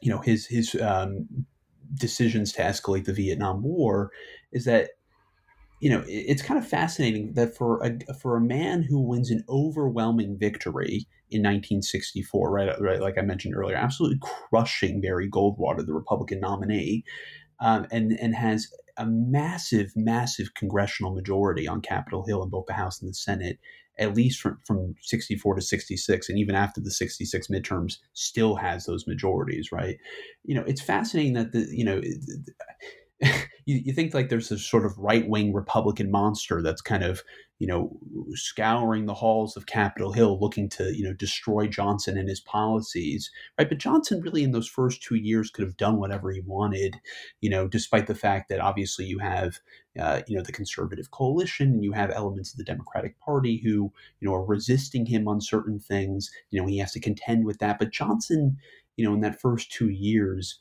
you know his his um, decisions to escalate the Vietnam War is that you know, it's kind of fascinating that for a for a man who wins an overwhelming victory in 1964, right, right, like I mentioned earlier, absolutely crushing Barry Goldwater, the Republican nominee, um, and and has a massive, massive congressional majority on Capitol Hill in both the House and the Senate, at least from, from 64 to 66, and even after the 66 midterms, still has those majorities, right? You know, it's fascinating that the, you know, <laughs> you, you think like there's this sort of right wing Republican monster that's kind of you know scouring the halls of Capitol Hill looking to you know destroy Johnson and his policies, right? But Johnson really in those first two years could have done whatever he wanted, you know, despite the fact that obviously you have uh, you know the conservative coalition and you have elements of the Democratic Party who you know are resisting him on certain things. You know he has to contend with that, but Johnson, you know, in that first two years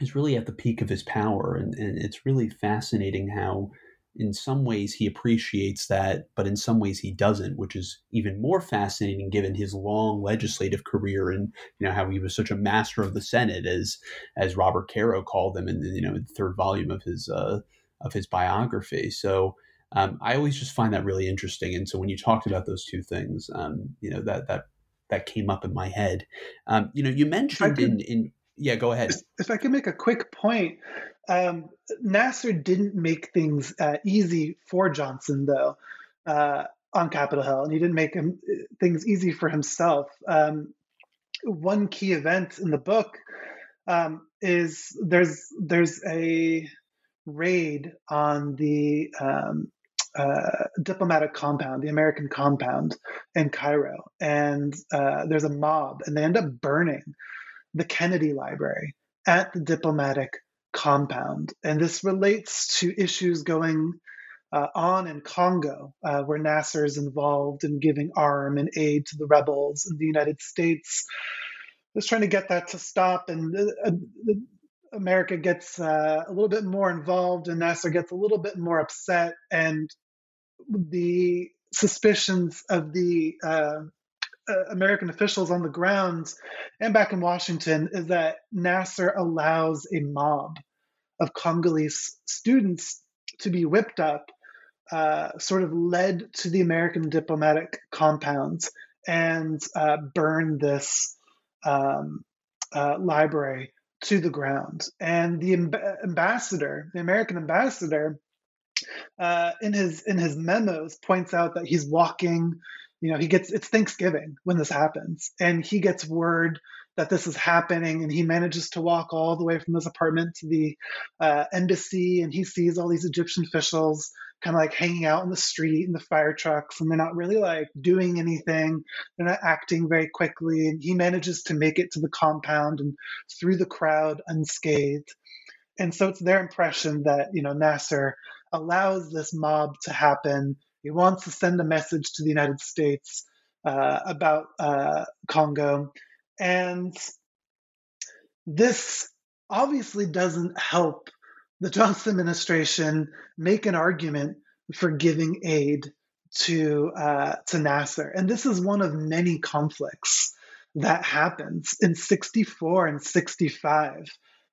is really at the peak of his power. And, and it's really fascinating how, in some ways, he appreciates that, but in some ways, he doesn't, which is even more fascinating given his long legislative career and you know how he was such a master of the Senate, as as Robert Caro called him in the you know the third volume of his uh, of his biography. So. Um, I always just find that really interesting, and so when you talked about those two things, um, you know that that that came up in my head. Um, you know, you mentioned in in yeah, go ahead.
If I can make a quick point, um, Nasser didn't make things uh, easy for Johnson, though, uh, on Capitol Hill, and he didn't make him, things easy for himself. Um, one key event in the book um, is there's there's a raid on the um, uh, diplomatic compound, the American compound in Cairo, and uh, there's a mob, and they end up burning the Kennedy Library at the diplomatic compound. And this relates to issues going uh, on in Congo, uh, where Nasser is involved in giving arm and aid to the rebels, and the United States is trying to get that to stop. And uh, uh America gets uh, a little bit more involved, and Nasser gets a little bit more upset. And the suspicions of the uh, American officials on the ground and back in Washington is that Nasser allows a mob of Congolese students to be whipped up, uh, sort of led to the American diplomatic compounds and uh, burn this um, uh, library to the ground. And the amb- ambassador, the American ambassador, uh, in his in his memos, points out that he's walking. You know, he gets it's Thanksgiving when this happens, and he gets word that this is happening, and he manages to walk all the way from his apartment to the uh, embassy, and he sees all these Egyptian officials kind of like hanging out in the street in the fire trucks and they're not really like doing anything. They're not acting very quickly and he manages to make it to the compound and through the crowd unscathed. And so it's their impression that you know nasser allows this mob to happen he wants to send a message to the united states uh, about uh, congo. And this obviously doesn't help the Johnson administration make an argument for giving aid to uh, to Nasser, and this is one of many conflicts that happens in 64 and 65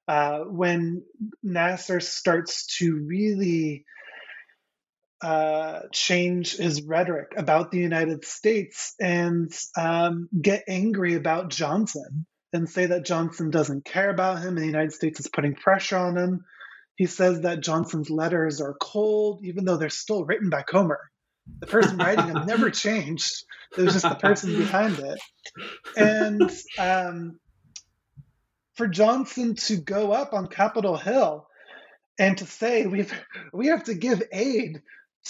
uh, when Nasser starts to really uh, change his rhetoric about the United States and um, get angry about Johnson and say that Johnson doesn't care about him and the United States is putting pressure on him he says that Johnson's letters are cold, even though they're still written by Komer. The person writing them never <laughs> changed. It was just the person behind it. And um, for Johnson to go up on Capitol Hill and to say we we have to give aid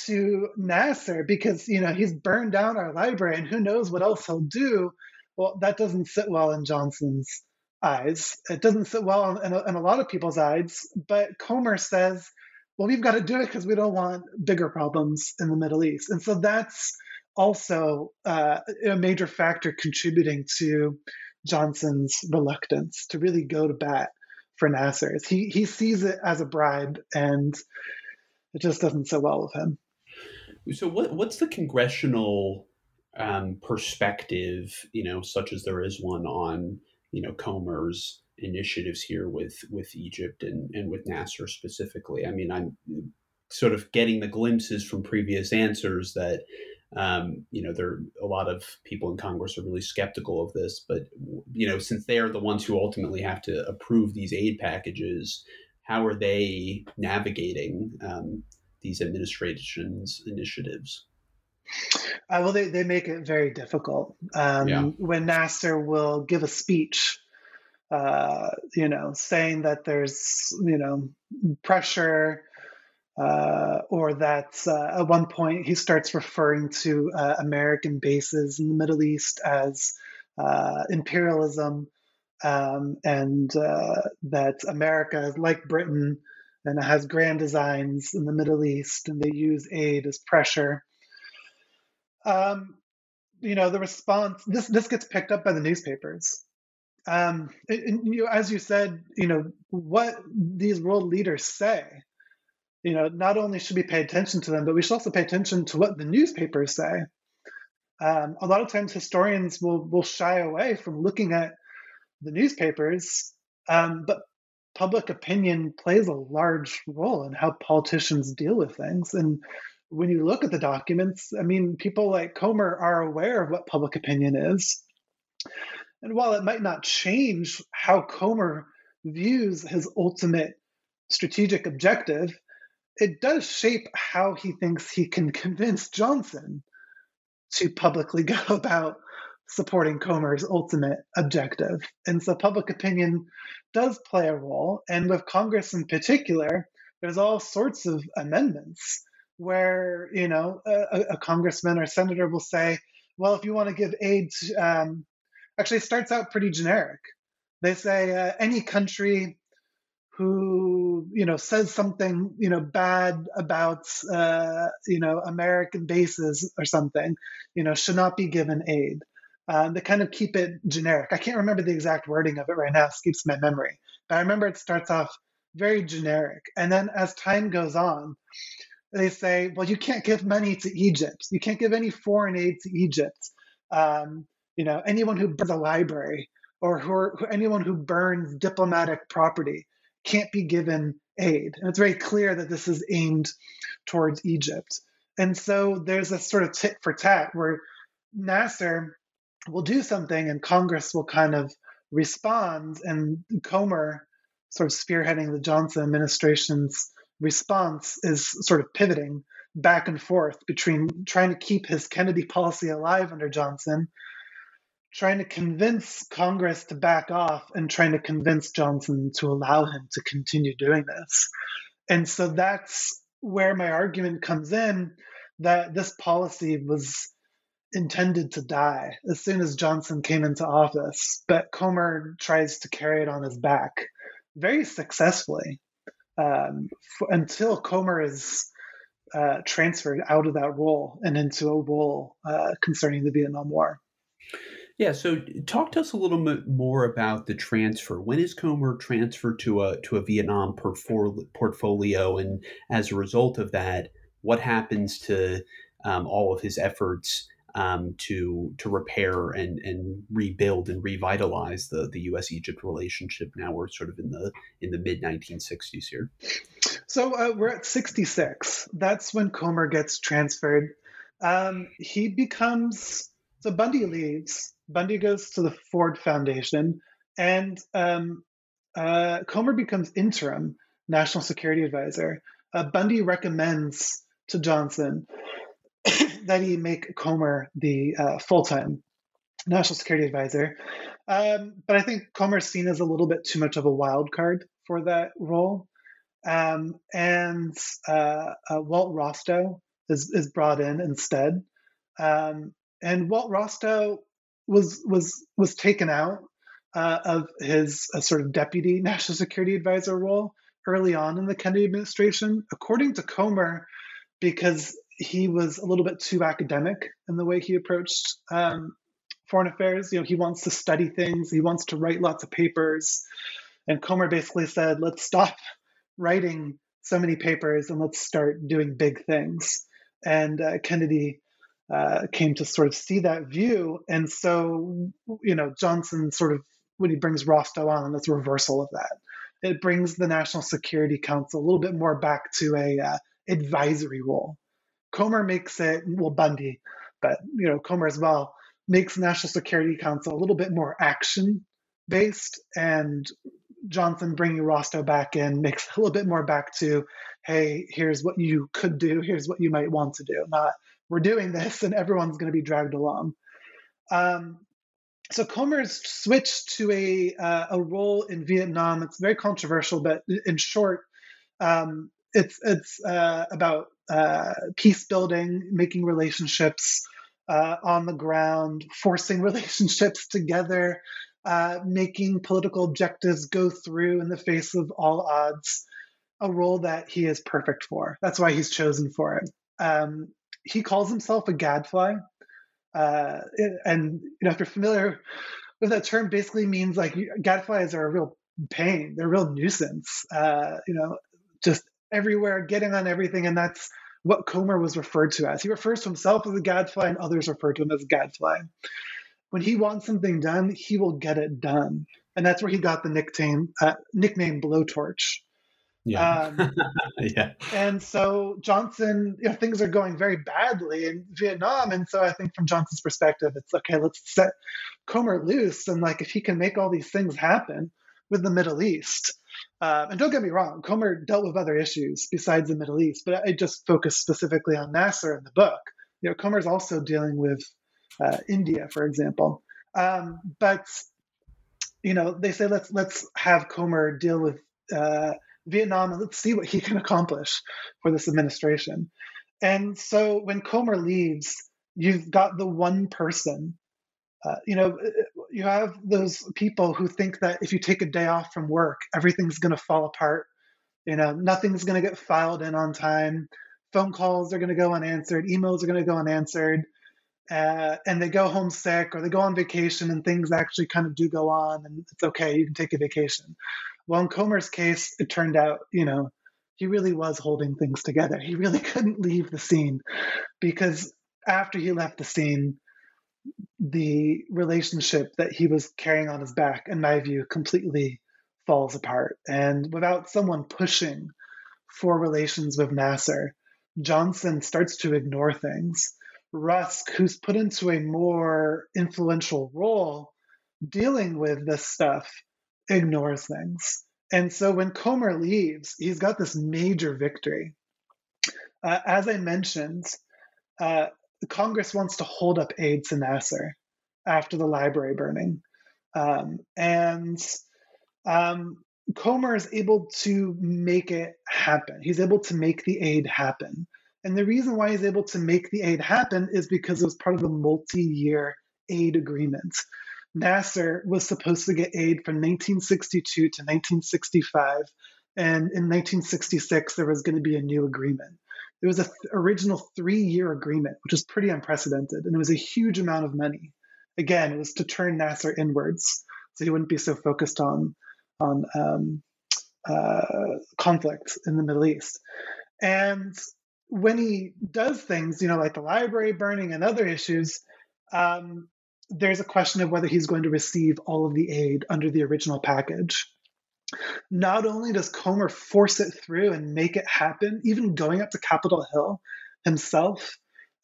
to Nasser because you know he's burned down our library and who knows what else he'll do. Well, that doesn't sit well in Johnson's eyes. It doesn't sit well in a, in a lot of people's eyes, but Komer says, well, we've got to do it because we don't want bigger problems in the Middle East. And so that's also uh, a major factor contributing to Johnson's reluctance to really go to bat for Nasser. He, he sees it as a bribe and it just doesn't sit well with him.
So, what, what's the congressional um, perspective, you know, such as there is one on you know Komer's initiatives here with with Egypt and and with Nasser specifically. I mean, I'm sort of getting the glimpses from previous answers that um, you know there a lot of people in Congress are really skeptical of this, but you know since they are the ones who ultimately have to approve these aid packages, how are they navigating um, these administration's initiatives?
Uh, well, they, they make it very difficult. Um, yeah. When Nasser will give a speech, uh, you know, saying that there's, you know, pressure, uh, or that uh, at one point he starts referring to uh, American bases in the Middle East as uh, imperialism, um, and that America like Britain and it has grand designs in the Middle East, and they use aid as pressure. Um, you know, the response this this gets picked up by the newspapers. Um, and, you as you said, you know what these world leaders say. You know, not only should we pay attention to them, but we should also pay attention to what the newspapers say. Um, a lot of times, historians will will shy away from looking at the newspapers, um, but public opinion plays a large role in how politicians deal with things. And when you look at the documents, I mean, people like Komer are aware of what public opinion is. And while it might not change how Komer views his ultimate strategic objective, it does shape how he thinks he can convince Johnson to publicly <laughs> go about supporting Komer's ultimate objective. And so public opinion does play a role. And with Congress in particular, there's all sorts of amendments where you know a, a, congressman or senator will say, "Well, if you want to give aid," to, um, actually, starts out pretty generic. They say uh, any country who you know says something you know bad about uh, you know American bases or something, you know, should not be given aid. Um, they kind of keep it generic. I can't remember the exact wording of it right now; it escapes my memory. But I remember it starts off very generic, and then as time goes on, they say, well, you can't give money to Egypt. You can't give any foreign aid to Egypt. Um, you know, anyone who burns a library or who, are, who, anyone who burns diplomatic property can't be given aid. And it's very clear that this is aimed towards Egypt. And so there's a sort of tit for tat where Nasser will do something and Congress will kind of respond. and Komer, sort of spearheading the Johnson administration's response, is sort of pivoting back and forth between trying to keep his Kennedy policy alive under Johnson, trying to convince Congress to back off, and trying to convince Johnson to allow him to continue doing this. And so that's where my argument comes in that this policy was intended to die as soon as Johnson came into office, but Komer tries to carry it on his back very successfully um, f- until Komer is uh, transferred out of that role and into a role uh, concerning the Vietnam War.
Yeah, so talk to us a little bit more about the transfer. When is Komer transferred to a to a Vietnam portfolio, and as a result of that, what happens to um, all of his efforts um, to to repair and and rebuild and revitalize the the U.S. Egypt relationship? Now we're sort of in the in the mid 1960s here.
So uh, we're at 66. That's when Komer gets transferred. Um, he becomes so Bundy leaves. Bundy goes to the Ford Foundation, and um, uh, Komer becomes interim national security advisor. Uh, Bundy recommends to Johnson that he make Komer the uh, full time national security advisor. Um, but I think Komer's seen as a little bit too much of a wild card for that role. Um, and uh, uh, Walt Rostow is, is brought in instead. Um, and Walt Rostow was was was taken out uh, of his uh, sort of deputy national security advisor role early on in the Kennedy administration, according to Komer, because he was a little bit too academic in the way he approached um, foreign affairs. You know, he wants to study things, he wants to write lots of papers, and Komer basically said, "Let's stop <laughs> writing so many papers and let's start doing big things." And uh, Kennedy uh, came to sort of see that view. And so, you know, Johnson sort of, when he brings Rostow on, that's a reversal of that. It brings the National Security Council a little bit more back to a uh, advisory role. Komer makes it, well, Bundy, but, you know, Komer as well, makes National Security Council a little bit more action based and Johnson bringing Rostow back in makes a little bit more back to, hey, here's what you could do, here's what you might want to do, not we're doing this and everyone's going to be dragged along. Um, so Komer's switched to a uh, a role in Vietnam. It's very controversial, but in short, um, it's it's uh, about uh, peace building, making relationships uh, on the ground, forcing <laughs> relationships together, uh, making political objectives go through in the face of all odds. A role that he is perfect for. That's why he's chosen for it. Um, he calls himself a gadfly. Uh, and you know, if you're familiar with that term, basically means like gadflies are a real pain. They're a real nuisance. Uh, you know, just everywhere, getting on everything, and that's what Komer was referred to as. He refers to himself as a gadfly, and others refer to him as a gadfly. When he wants something done, he will get it done, and that's where he got the nickname uh, nickname Blowtorch.
Yeah. Um, <laughs> yeah.
And so Johnson, you know, things are going very badly in Vietnam. And so I think from Johnson's perspective, it's okay, let's set Komer loose. And like, if he can make all these things happen with the Middle East, uh, and don't get me wrong, Komer dealt with other issues besides the Middle East, but I just focused specifically on Nasser in the book. You know, Komer's also dealing with uh, India, for example. Um, but you know, they say let's let's have Komer deal with uh, Vietnam and let's see what he can accomplish for this administration. And so when Komer leaves, you've got the one person. Uh, you know, you have those people who think that if you take a day off from work, everything's going to fall apart. You know, nothing's going to get filed in on time. Phone calls are going to go unanswered. Emails are going to go unanswered. Uh, and they go home sick or they go on vacation and things actually kind of do go on and it's okay you can take a vacation well, in Komer's case, it turned out, you know, he really was holding things together. He really <laughs> couldn't leave the scene because after he left the scene, the relationship that he was carrying on his back, in my view, completely falls apart. And without someone pushing for relations with Nasser, Johnson starts to ignore things. Rusk, who's put into a more influential role, dealing with this stuff ignores things. And so when Komer leaves, he's got this major victory. Uh, as I mentioned, uh, Congress wants to hold up aid to Nasser after the library burning. Um, and um, Komer is able to make it happen. He's able to make the aid happen. And the reason why he's able to make the aid happen is because it was part of the multi year aid agreement. Nasser was supposed to get aid from 1962 to 1965. And in 1966, there was going to be a new agreement. It was an th- original three year agreement, which is pretty unprecedented. And it was a huge amount of money. Again, it was to turn Nasser inwards so he wouldn't be so focused on, on um, uh, conflict in the Middle East. And when he does things, you know, like the library burning and other issues, um, there's a question of whether he's going to receive all of the aid under the original package. Not only does Komer force it through and make it happen, even going up to Capitol Hill himself,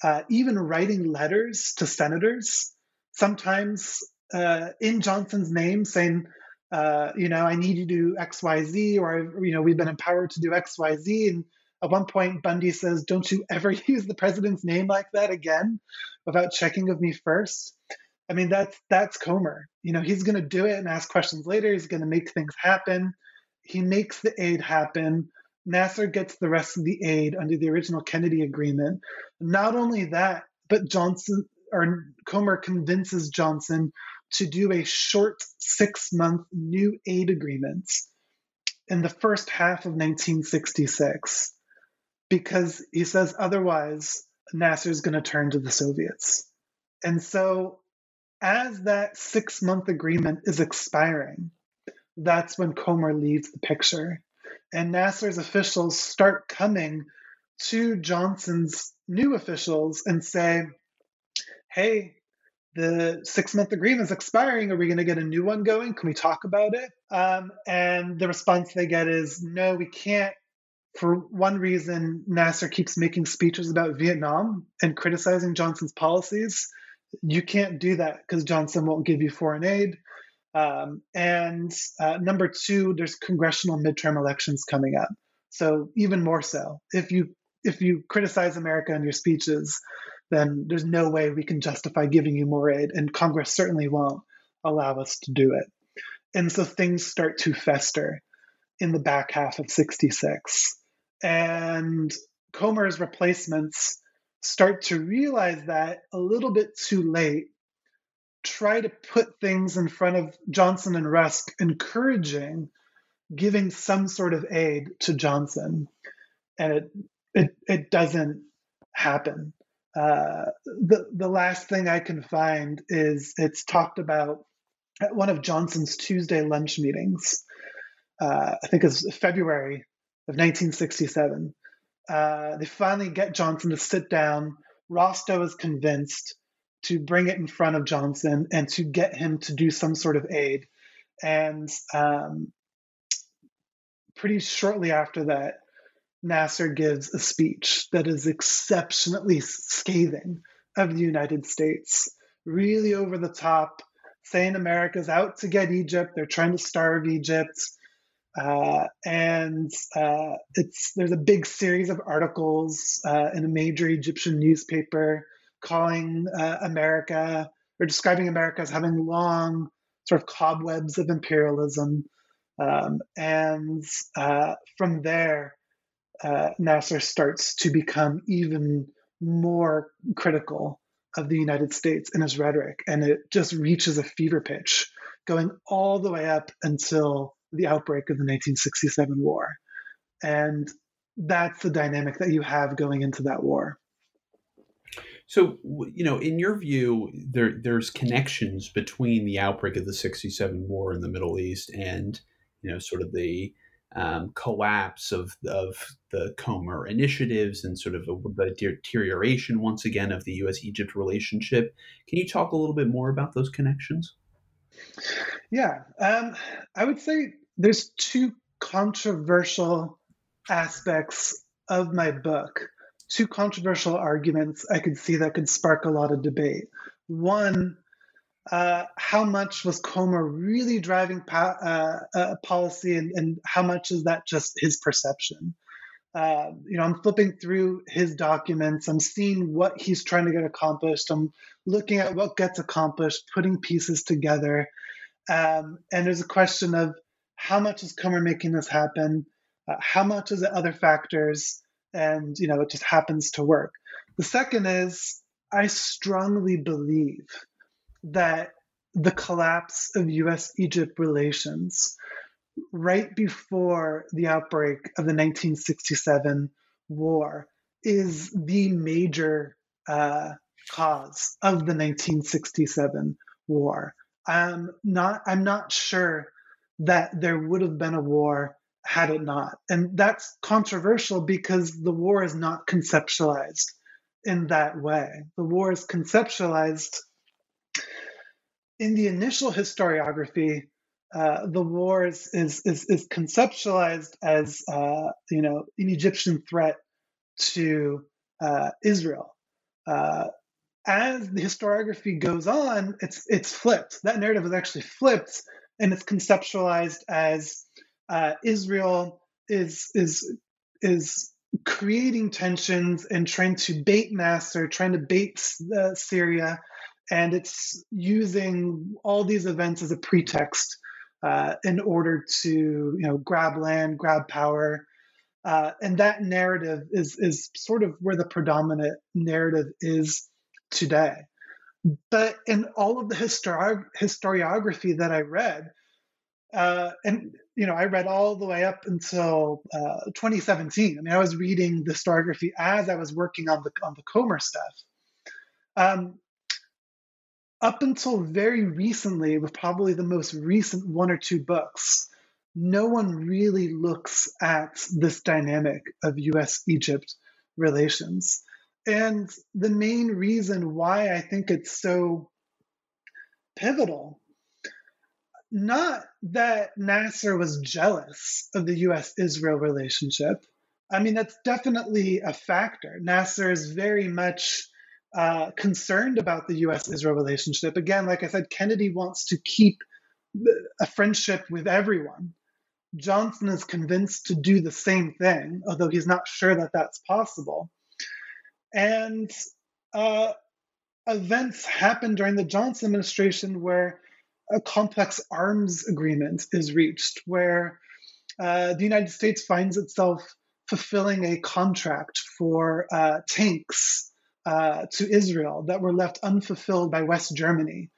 uh, even writing letters to senators, sometimes uh, in Johnson's name, saying, uh, you know, I need you to do X, Y, Z, or you know, we've been empowered to do X, Y, Z, and at one point, Bundy says, Don't you ever <laughs> use the president's name like that again without checking with me first? I mean, that's that's Komer. You know, he's going to do it and ask questions later. He's going to make things happen. He makes the aid happen. Nasser gets the rest of the aid under the original Kennedy agreement. Not only that, but Johnson or Komer convinces Johnson to do a short six month new aid agreement in the first half of 1966 because he says otherwise Nasser is going to turn to the Soviets. And so, as that six month agreement is expiring, that's when Komer leaves the picture. And Nasser's officials start coming to Johnson's new officials and say, hey, the six month agreement is expiring. Are we going to get a new one going? Can we talk about it? Um, and the response they get is, no, we can't for one reason, Nasser keeps making speeches about Vietnam and criticizing Johnson's policies. You can't do that because Johnson won't give you foreign aid. Um, and uh, number two, there's congressional midterm elections coming up. So even more so, if you if you criticize America in your speeches, then there's no way we can justify giving you more aid, and Congress certainly won't allow us to do it. And so things start to fester in the back half of 66. And Komer's replacements start to realize that a little bit too late, try to put things in front of Johnson and Rusk, encouraging giving some sort of aid to Johnson. And it it, it doesn't happen. Uh, the the last thing I can find is it's talked about at one of Johnson's Tuesday lunch meetings. Uh, I think it's February of 1967. Uh, they finally get Johnson to sit down. Rostow is convinced to bring it in front of Johnson and to get him to do some sort of aid. And um, pretty shortly after that, Nasser gives a speech that is exceptionally scathing of the United States, really over the top, saying America's out to get Egypt, they're trying to starve Egypt. Uh, and uh, it's there's a big series of articles uh, in a major Egyptian newspaper calling uh, America or describing America as having long sort of cobwebs of imperialism. Um, and uh, from there, uh, Nasser starts to become even more critical of the United States in his rhetoric, and it just reaches a fever pitch, going all the way up until the outbreak of the 1967 war. And that's the dynamic that you have going into that war.
So, you know, in your view, there there's connections between the outbreak of the '67 war in the Middle East and, you know, sort of the um, collapse of of the Komer initiatives and sort of a, the deterioration once again of the U.S.-Egypt relationship. Can you talk a little bit more about those connections?
Yeah, um, I would say there's two controversial aspects of my book, two controversial arguments I could see that could spark a lot of debate. One, uh, how much was Komer really driving uh, uh, policy, and, and, how much is that just his perception? Uh, you know, I'm flipping through his documents. I'm seeing what he's trying to get accomplished. I'm looking at what gets accomplished, putting pieces together. Um, and there's a question of how much is Komer making this happen? Uh, how much is it other factors? And, you know, it just happens to work. The second is I strongly believe that the collapse of US Egypt relations right before the outbreak of the 1967 war is the major uh, cause of the 1967 war. I'm not, I'm not sure that there would have been a war had it not. And that's controversial because the war is not conceptualized in that way. The war is conceptualized in the initial historiography. Uh, the war is, is, is, is conceptualized as uh, you know an Egyptian threat to uh, Israel. Uh, as the historiography goes on, it's it's flipped. That narrative is actually flipped, and it's conceptualized as uh, Israel is is is creating tensions and trying to bait Nasser, trying to bait uh, Syria, and it's using all these events as a pretext uh, in order to you know grab land, grab power, uh, and that narrative is is sort of where the predominant narrative is today. But in all of the histori- historiography that I read, uh, and you know, I read all the way up until uh, 2017. I mean, I was reading the historiography as I was working on the on the Komer stuff. Um, up until very recently, with probably the most recent one or two books, no one really looks at this dynamic of U.S. Egypt relations. And the main reason why I think it's so pivotal not that Nasser was jealous of the US Israel relationship. I mean, that's definitely a factor. Nasser is very much uh, concerned about the US Israel relationship. Again, like I said, Kennedy wants to keep a friendship with everyone. Johnson is convinced to do the same thing, although he's not sure that that's possible. And uh, events happen during the Johnson administration where a complex arms agreement is reached where uh, the United States finds itself fulfilling a contract for uh, tanks uh, to Israel that were left unfulfilled by West Germany.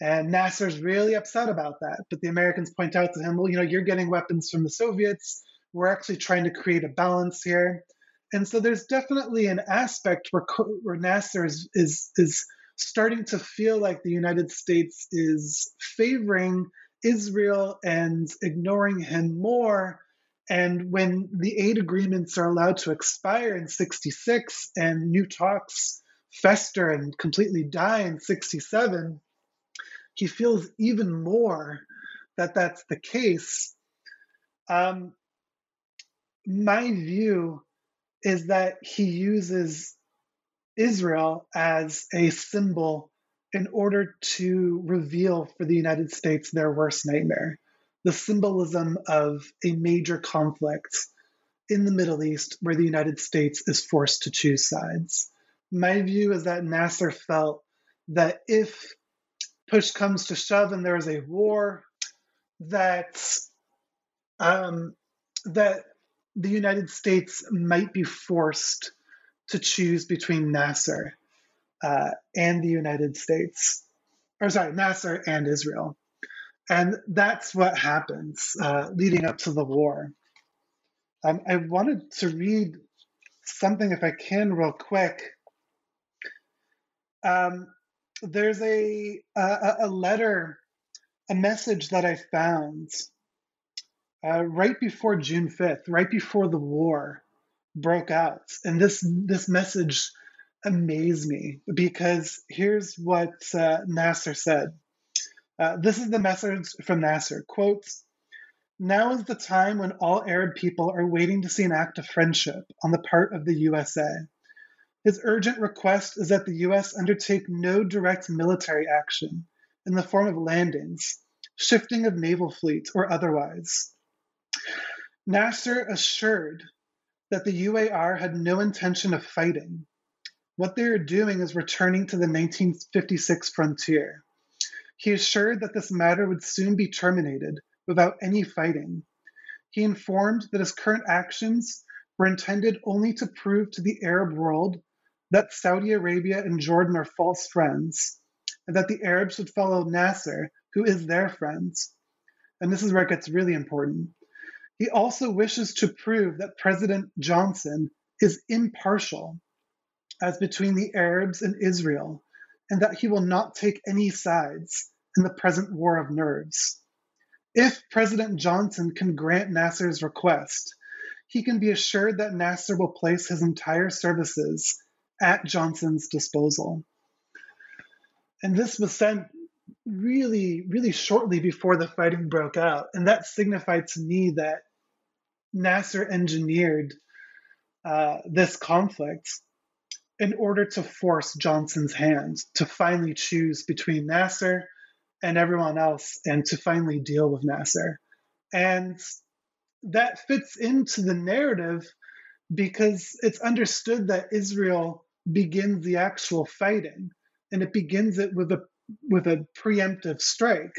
And Nasser's really upset about that. But the Americans point out to him, well, you know, you're getting weapons from the Soviets. We're actually trying to create a balance here. And so there's definitely an aspect where, where Nasser is, is, is starting to feel like the United States is favoring Israel and ignoring him more. And when the aid agreements are allowed to expire in 66 and new talks fester and completely die in 67, he feels even more that that's the case. Um, my view is that he uses Israel as a symbol in order to reveal for the United States their worst nightmare the symbolism of a major conflict in the Middle East where the United States is forced to choose sides. My view is that Nasser felt that if push comes to shove and there is a war, that um, that the United States might be forced to choose between Nasser uh, and the United States, or sorry, Nasser and Israel. And that's what happens uh, leading up to the war. Um, I wanted to read something, if I can, real quick. Um, there's a, a, a letter, a message that I found uh, right before June 5th, right before the war, broke out. And this this message amazed me because here's what uh, Nasser said. Uh, this is the message from Nasser. Quote, now is the time when all Arab people are waiting to see an act of friendship on the part of the USA. His urgent request is that the US undertake no direct military action in the form of landings, shifting of naval fleets, or otherwise. Nasser assured that the UAR had no intention of fighting. What they are doing is returning to the 1956 frontier. He assured that this matter would soon be terminated without any fighting. He informed that his current actions were intended only to prove to the Arab world that Saudi Arabia and Jordan are false friends, and that the Arabs should follow Nasser, who is their friend. And this is where it gets really important. He also wishes to prove that President Johnson is impartial as between the Arabs and Israel, and that he will not take any sides in the present war of nerves. If President Johnson can grant Nasser's request, he can be assured that Nasser will place his entire services at Johnson's disposal. And this was sent really, really shortly before the fighting broke out. And that signified to me that Nasser engineered uh, this conflict in order to force Johnson's hand to finally choose between Nasser and everyone else and to finally deal with Nasser. And that fits into the narrative because it's understood that Israel begins the actual fighting and it begins it with a with a preemptive strike.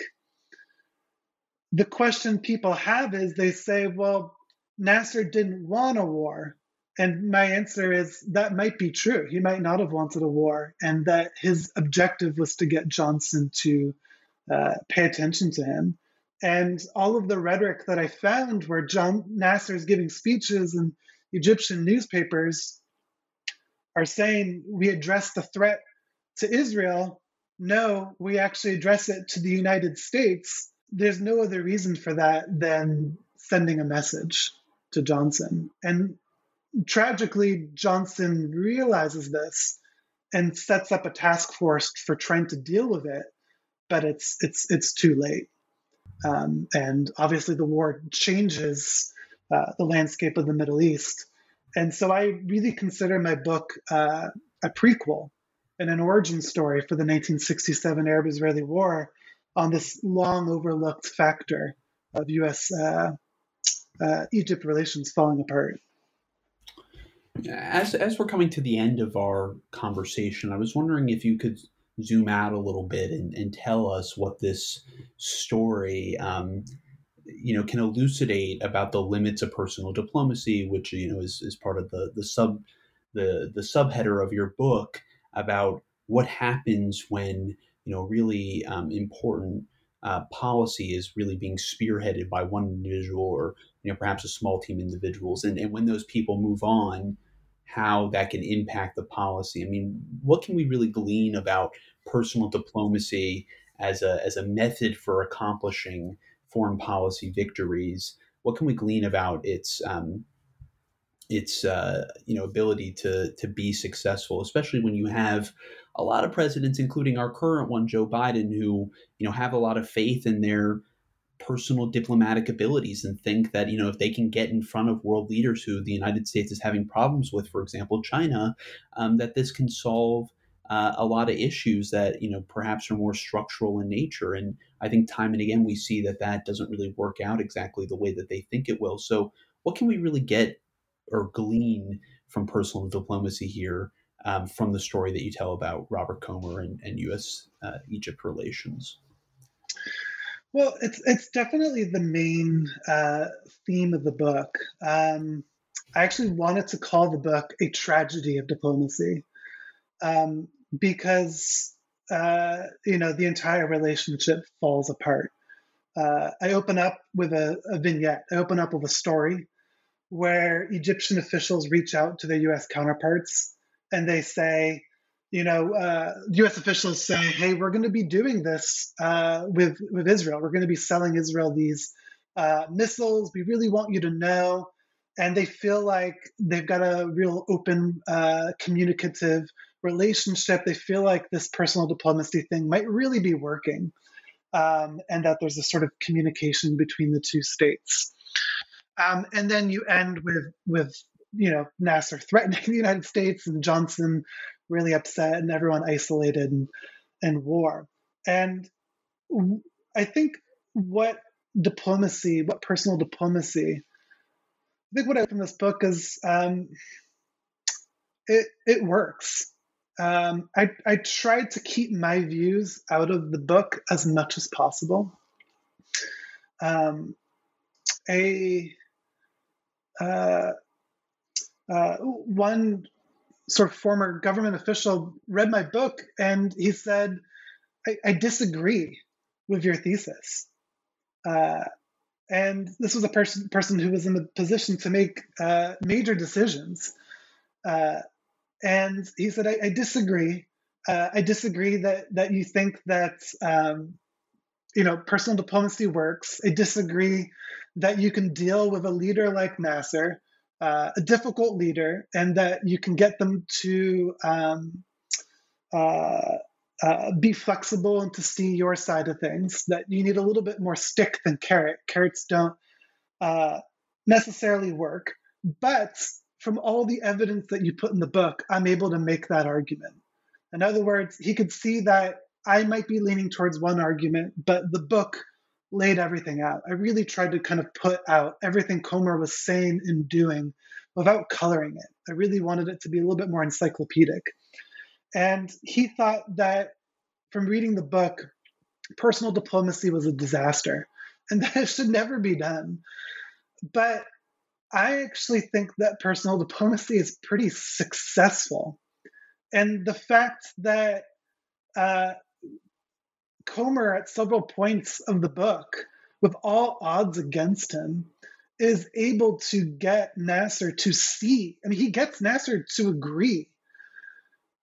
The question people have is they say, well, Nasser didn't want a war. And my answer is that might be true. He might not have wanted a war, and that his objective was to get Johnson to uh, pay attention to him. And all of the rhetoric that I found where John Nasser is giving speeches in Egyptian newspapers are saying we address the threat to Israel. No, we actually address it to the United States. There's no other reason for that than sending a message to Johnson. And tragically, Johnson realizes this and sets up a task force for trying to deal with it, but it's it's it's too late. Um, and obviously, the war changes uh, the landscape of the Middle East. And so, I really consider my book uh, a prequel and an origin story for the 1967 Arab-Israeli War on this long overlooked factor of U.S. Uh, uh, Egypt relations falling apart.
As as we're coming to the end of our conversation, I was wondering if you could zoom out a little bit and, and tell us what this story, um, you know, can elucidate about the limits of personal diplomacy, which you know is, is part of the the sub the the subheader of your book about what happens when you know really um, important uh, policy is really being spearheaded by one individual or you know perhaps a small team of individuals. And, and when those people move on how that can impact the policy. I mean what can we really glean about personal diplomacy as a, as a method for accomplishing foreign policy victories? What can we glean about its um, its uh, you know ability to to be successful, especially when you have a lot of presidents, including our current one, Joe Biden, who you know have a lot of faith in their personal diplomatic abilities and think that you know if they can get in front of world leaders who the United States is having problems with, for example, China, um, that this can solve uh, a lot of issues that you know perhaps are more structural in nature. And I think time and again we see that that doesn't really work out exactly the way that they think it will. So what can we really get or glean from personal diplomacy here um, from the story that you tell about Robert Komer and, and U.S. Uh, Egypt relations?
Well, it's it's definitely the main uh, theme of the book. Um, I actually wanted to call the book a tragedy of diplomacy um, because uh, you know the entire relationship falls apart. Uh, I open up with a, a, vignette. I open up with a story where Egyptian officials reach out to their U.S. counterparts and they say, you know, uh, U.S. officials say, "Hey, we're going to be doing this uh, with with Israel. We're going to be selling Israel these uh, missiles. We really want you to know." And they feel like they've got a real open, uh, communicative relationship. They feel like this personal diplomacy thing might really be working, um, and that there's a sort of communication between the two states. Um, and then you end with with you know Nasser threatening <laughs> the United States and Johnson really upset and everyone isolated and, and war. And I think what diplomacy, what personal diplomacy, I think what I from this book is um, it it works. Um, I I tried to keep my views out of the book as much as possible. Um, a one sort of former government official read my book and he said, I, I disagree with your thesis. Uh, and this was a person person who was in the position to make uh, major decisions. Uh, and he said, I, I disagree. Uh, I disagree that that you think that um, you know personal diplomacy works. I disagree that you can deal with a leader like Nasser uh, a difficult leader and that you can get them to um, uh, uh, be flexible and to see your side of things, that you need a little bit more stick than carrot. Carrots don't uh, necessarily work. But from all the evidence that you put in the book, I'm able to make that argument. In other words, he could see that I might be leaning towards one argument, but the book laid everything out. I really tried to kind of put out everything Komer was saying and doing without coloring it. I really wanted it to be a little bit more encyclopedic. And he thought that from reading the book, personal diplomacy was a disaster and <laughs> that it should never be done. But I actually think that personal diplomacy is pretty successful. And the fact that uh, Komer at several points of the book, with all odds against him, is able to get Nasser to see. I mean, he gets Nasser to agree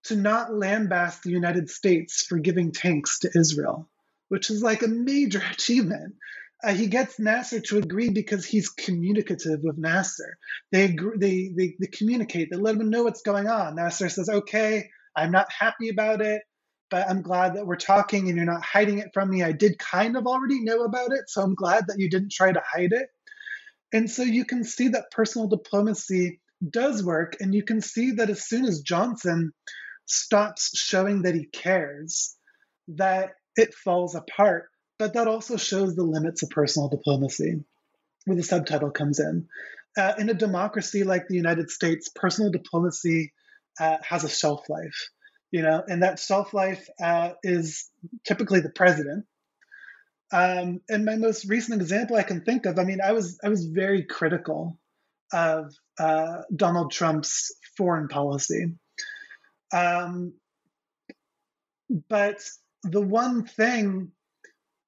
to not lambast the United States for giving tanks to Israel, which is like a major <laughs> achievement. Uh, he gets Nasser to agree because he's communicative with Nasser. They, agree, they, they, they communicate, they let him know what's going on. Nasser says, okay, I'm not happy about it but I'm glad that we're talking and you're not hiding it from me. I did kind of already know about it, so I'm glad that you didn't try to hide it. And so you can see that personal diplomacy does work, and you can see that as soon as Johnson stops showing that he cares, that it falls apart. But that also shows the limits of personal diplomacy, where the subtitle comes in. Uh, in a democracy like the United States, personal diplomacy uh, has a shelf life you know, and that shelf life uh, is typically the president. Um, and my most recent example I can think of, I mean, I was I was very critical of uh, Donald Trump's foreign policy, um, but the one thing,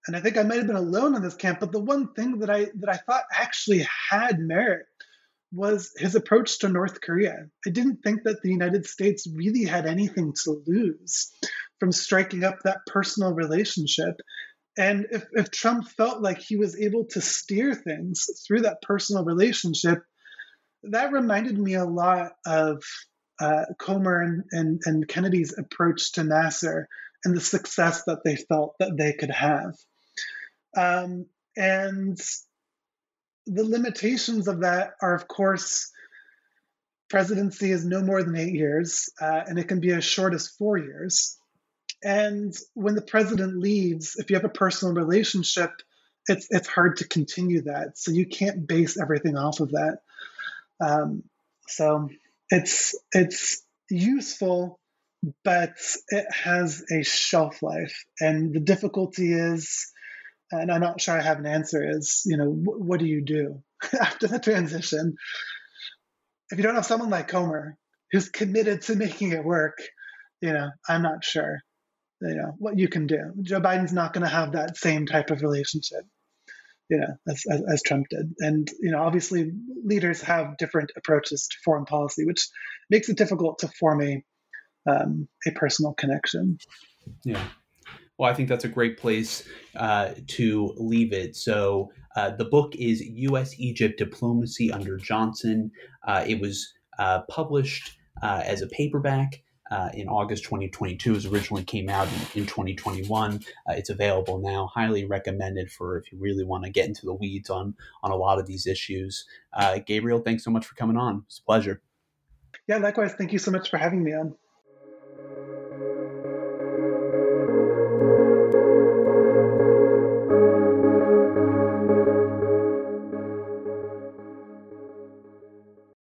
and I think I might have been alone in this camp, but the one thing that I that I thought actually had merit was his approach to North Korea. I didn't think that the United States really had anything to lose from striking up that personal relationship. And if, if Trump felt like he was able to steer things through that personal relationship, that reminded me a lot of uh, Komer and, and, and Kennedy's approach to Nasser and the success that they felt that they could have. Um, and the limitations of that are, of course, presidency is no more than eight years, uh, and it can be as short as four years. And when the president leaves, if you have a personal relationship, it's it's hard to continue that. So you can't base everything off of that. Um, so it's it's useful, but it has a shelf life, and the difficulty is and I'm not sure I have an answer, is, you know, wh- what do you do <laughs> after the transition? If you don't have someone like Komer who's committed to making it work, you know, I'm not sure, you know, what you can do. Joe Biden's not going to have that same type of relationship, you know, as, as, as Trump did. And, you know, obviously leaders have different approaches to foreign policy, which makes it difficult to form a, um, a personal connection.
Yeah. Well, I think that's a great place uh, to leave it. So, uh, the book is U.S. Egypt Diplomacy Under Johnson. Uh, it was uh, published uh, as a paperback. Uh, in August 2022, it originally came out in, in 2021. it's available now. Highly recommended for if you really want to get into the weeds on on a lot of these issues. Gabriel, thanks so much for coming on. It's a pleasure.
Yeah, likewise. Thank you so much for having me on.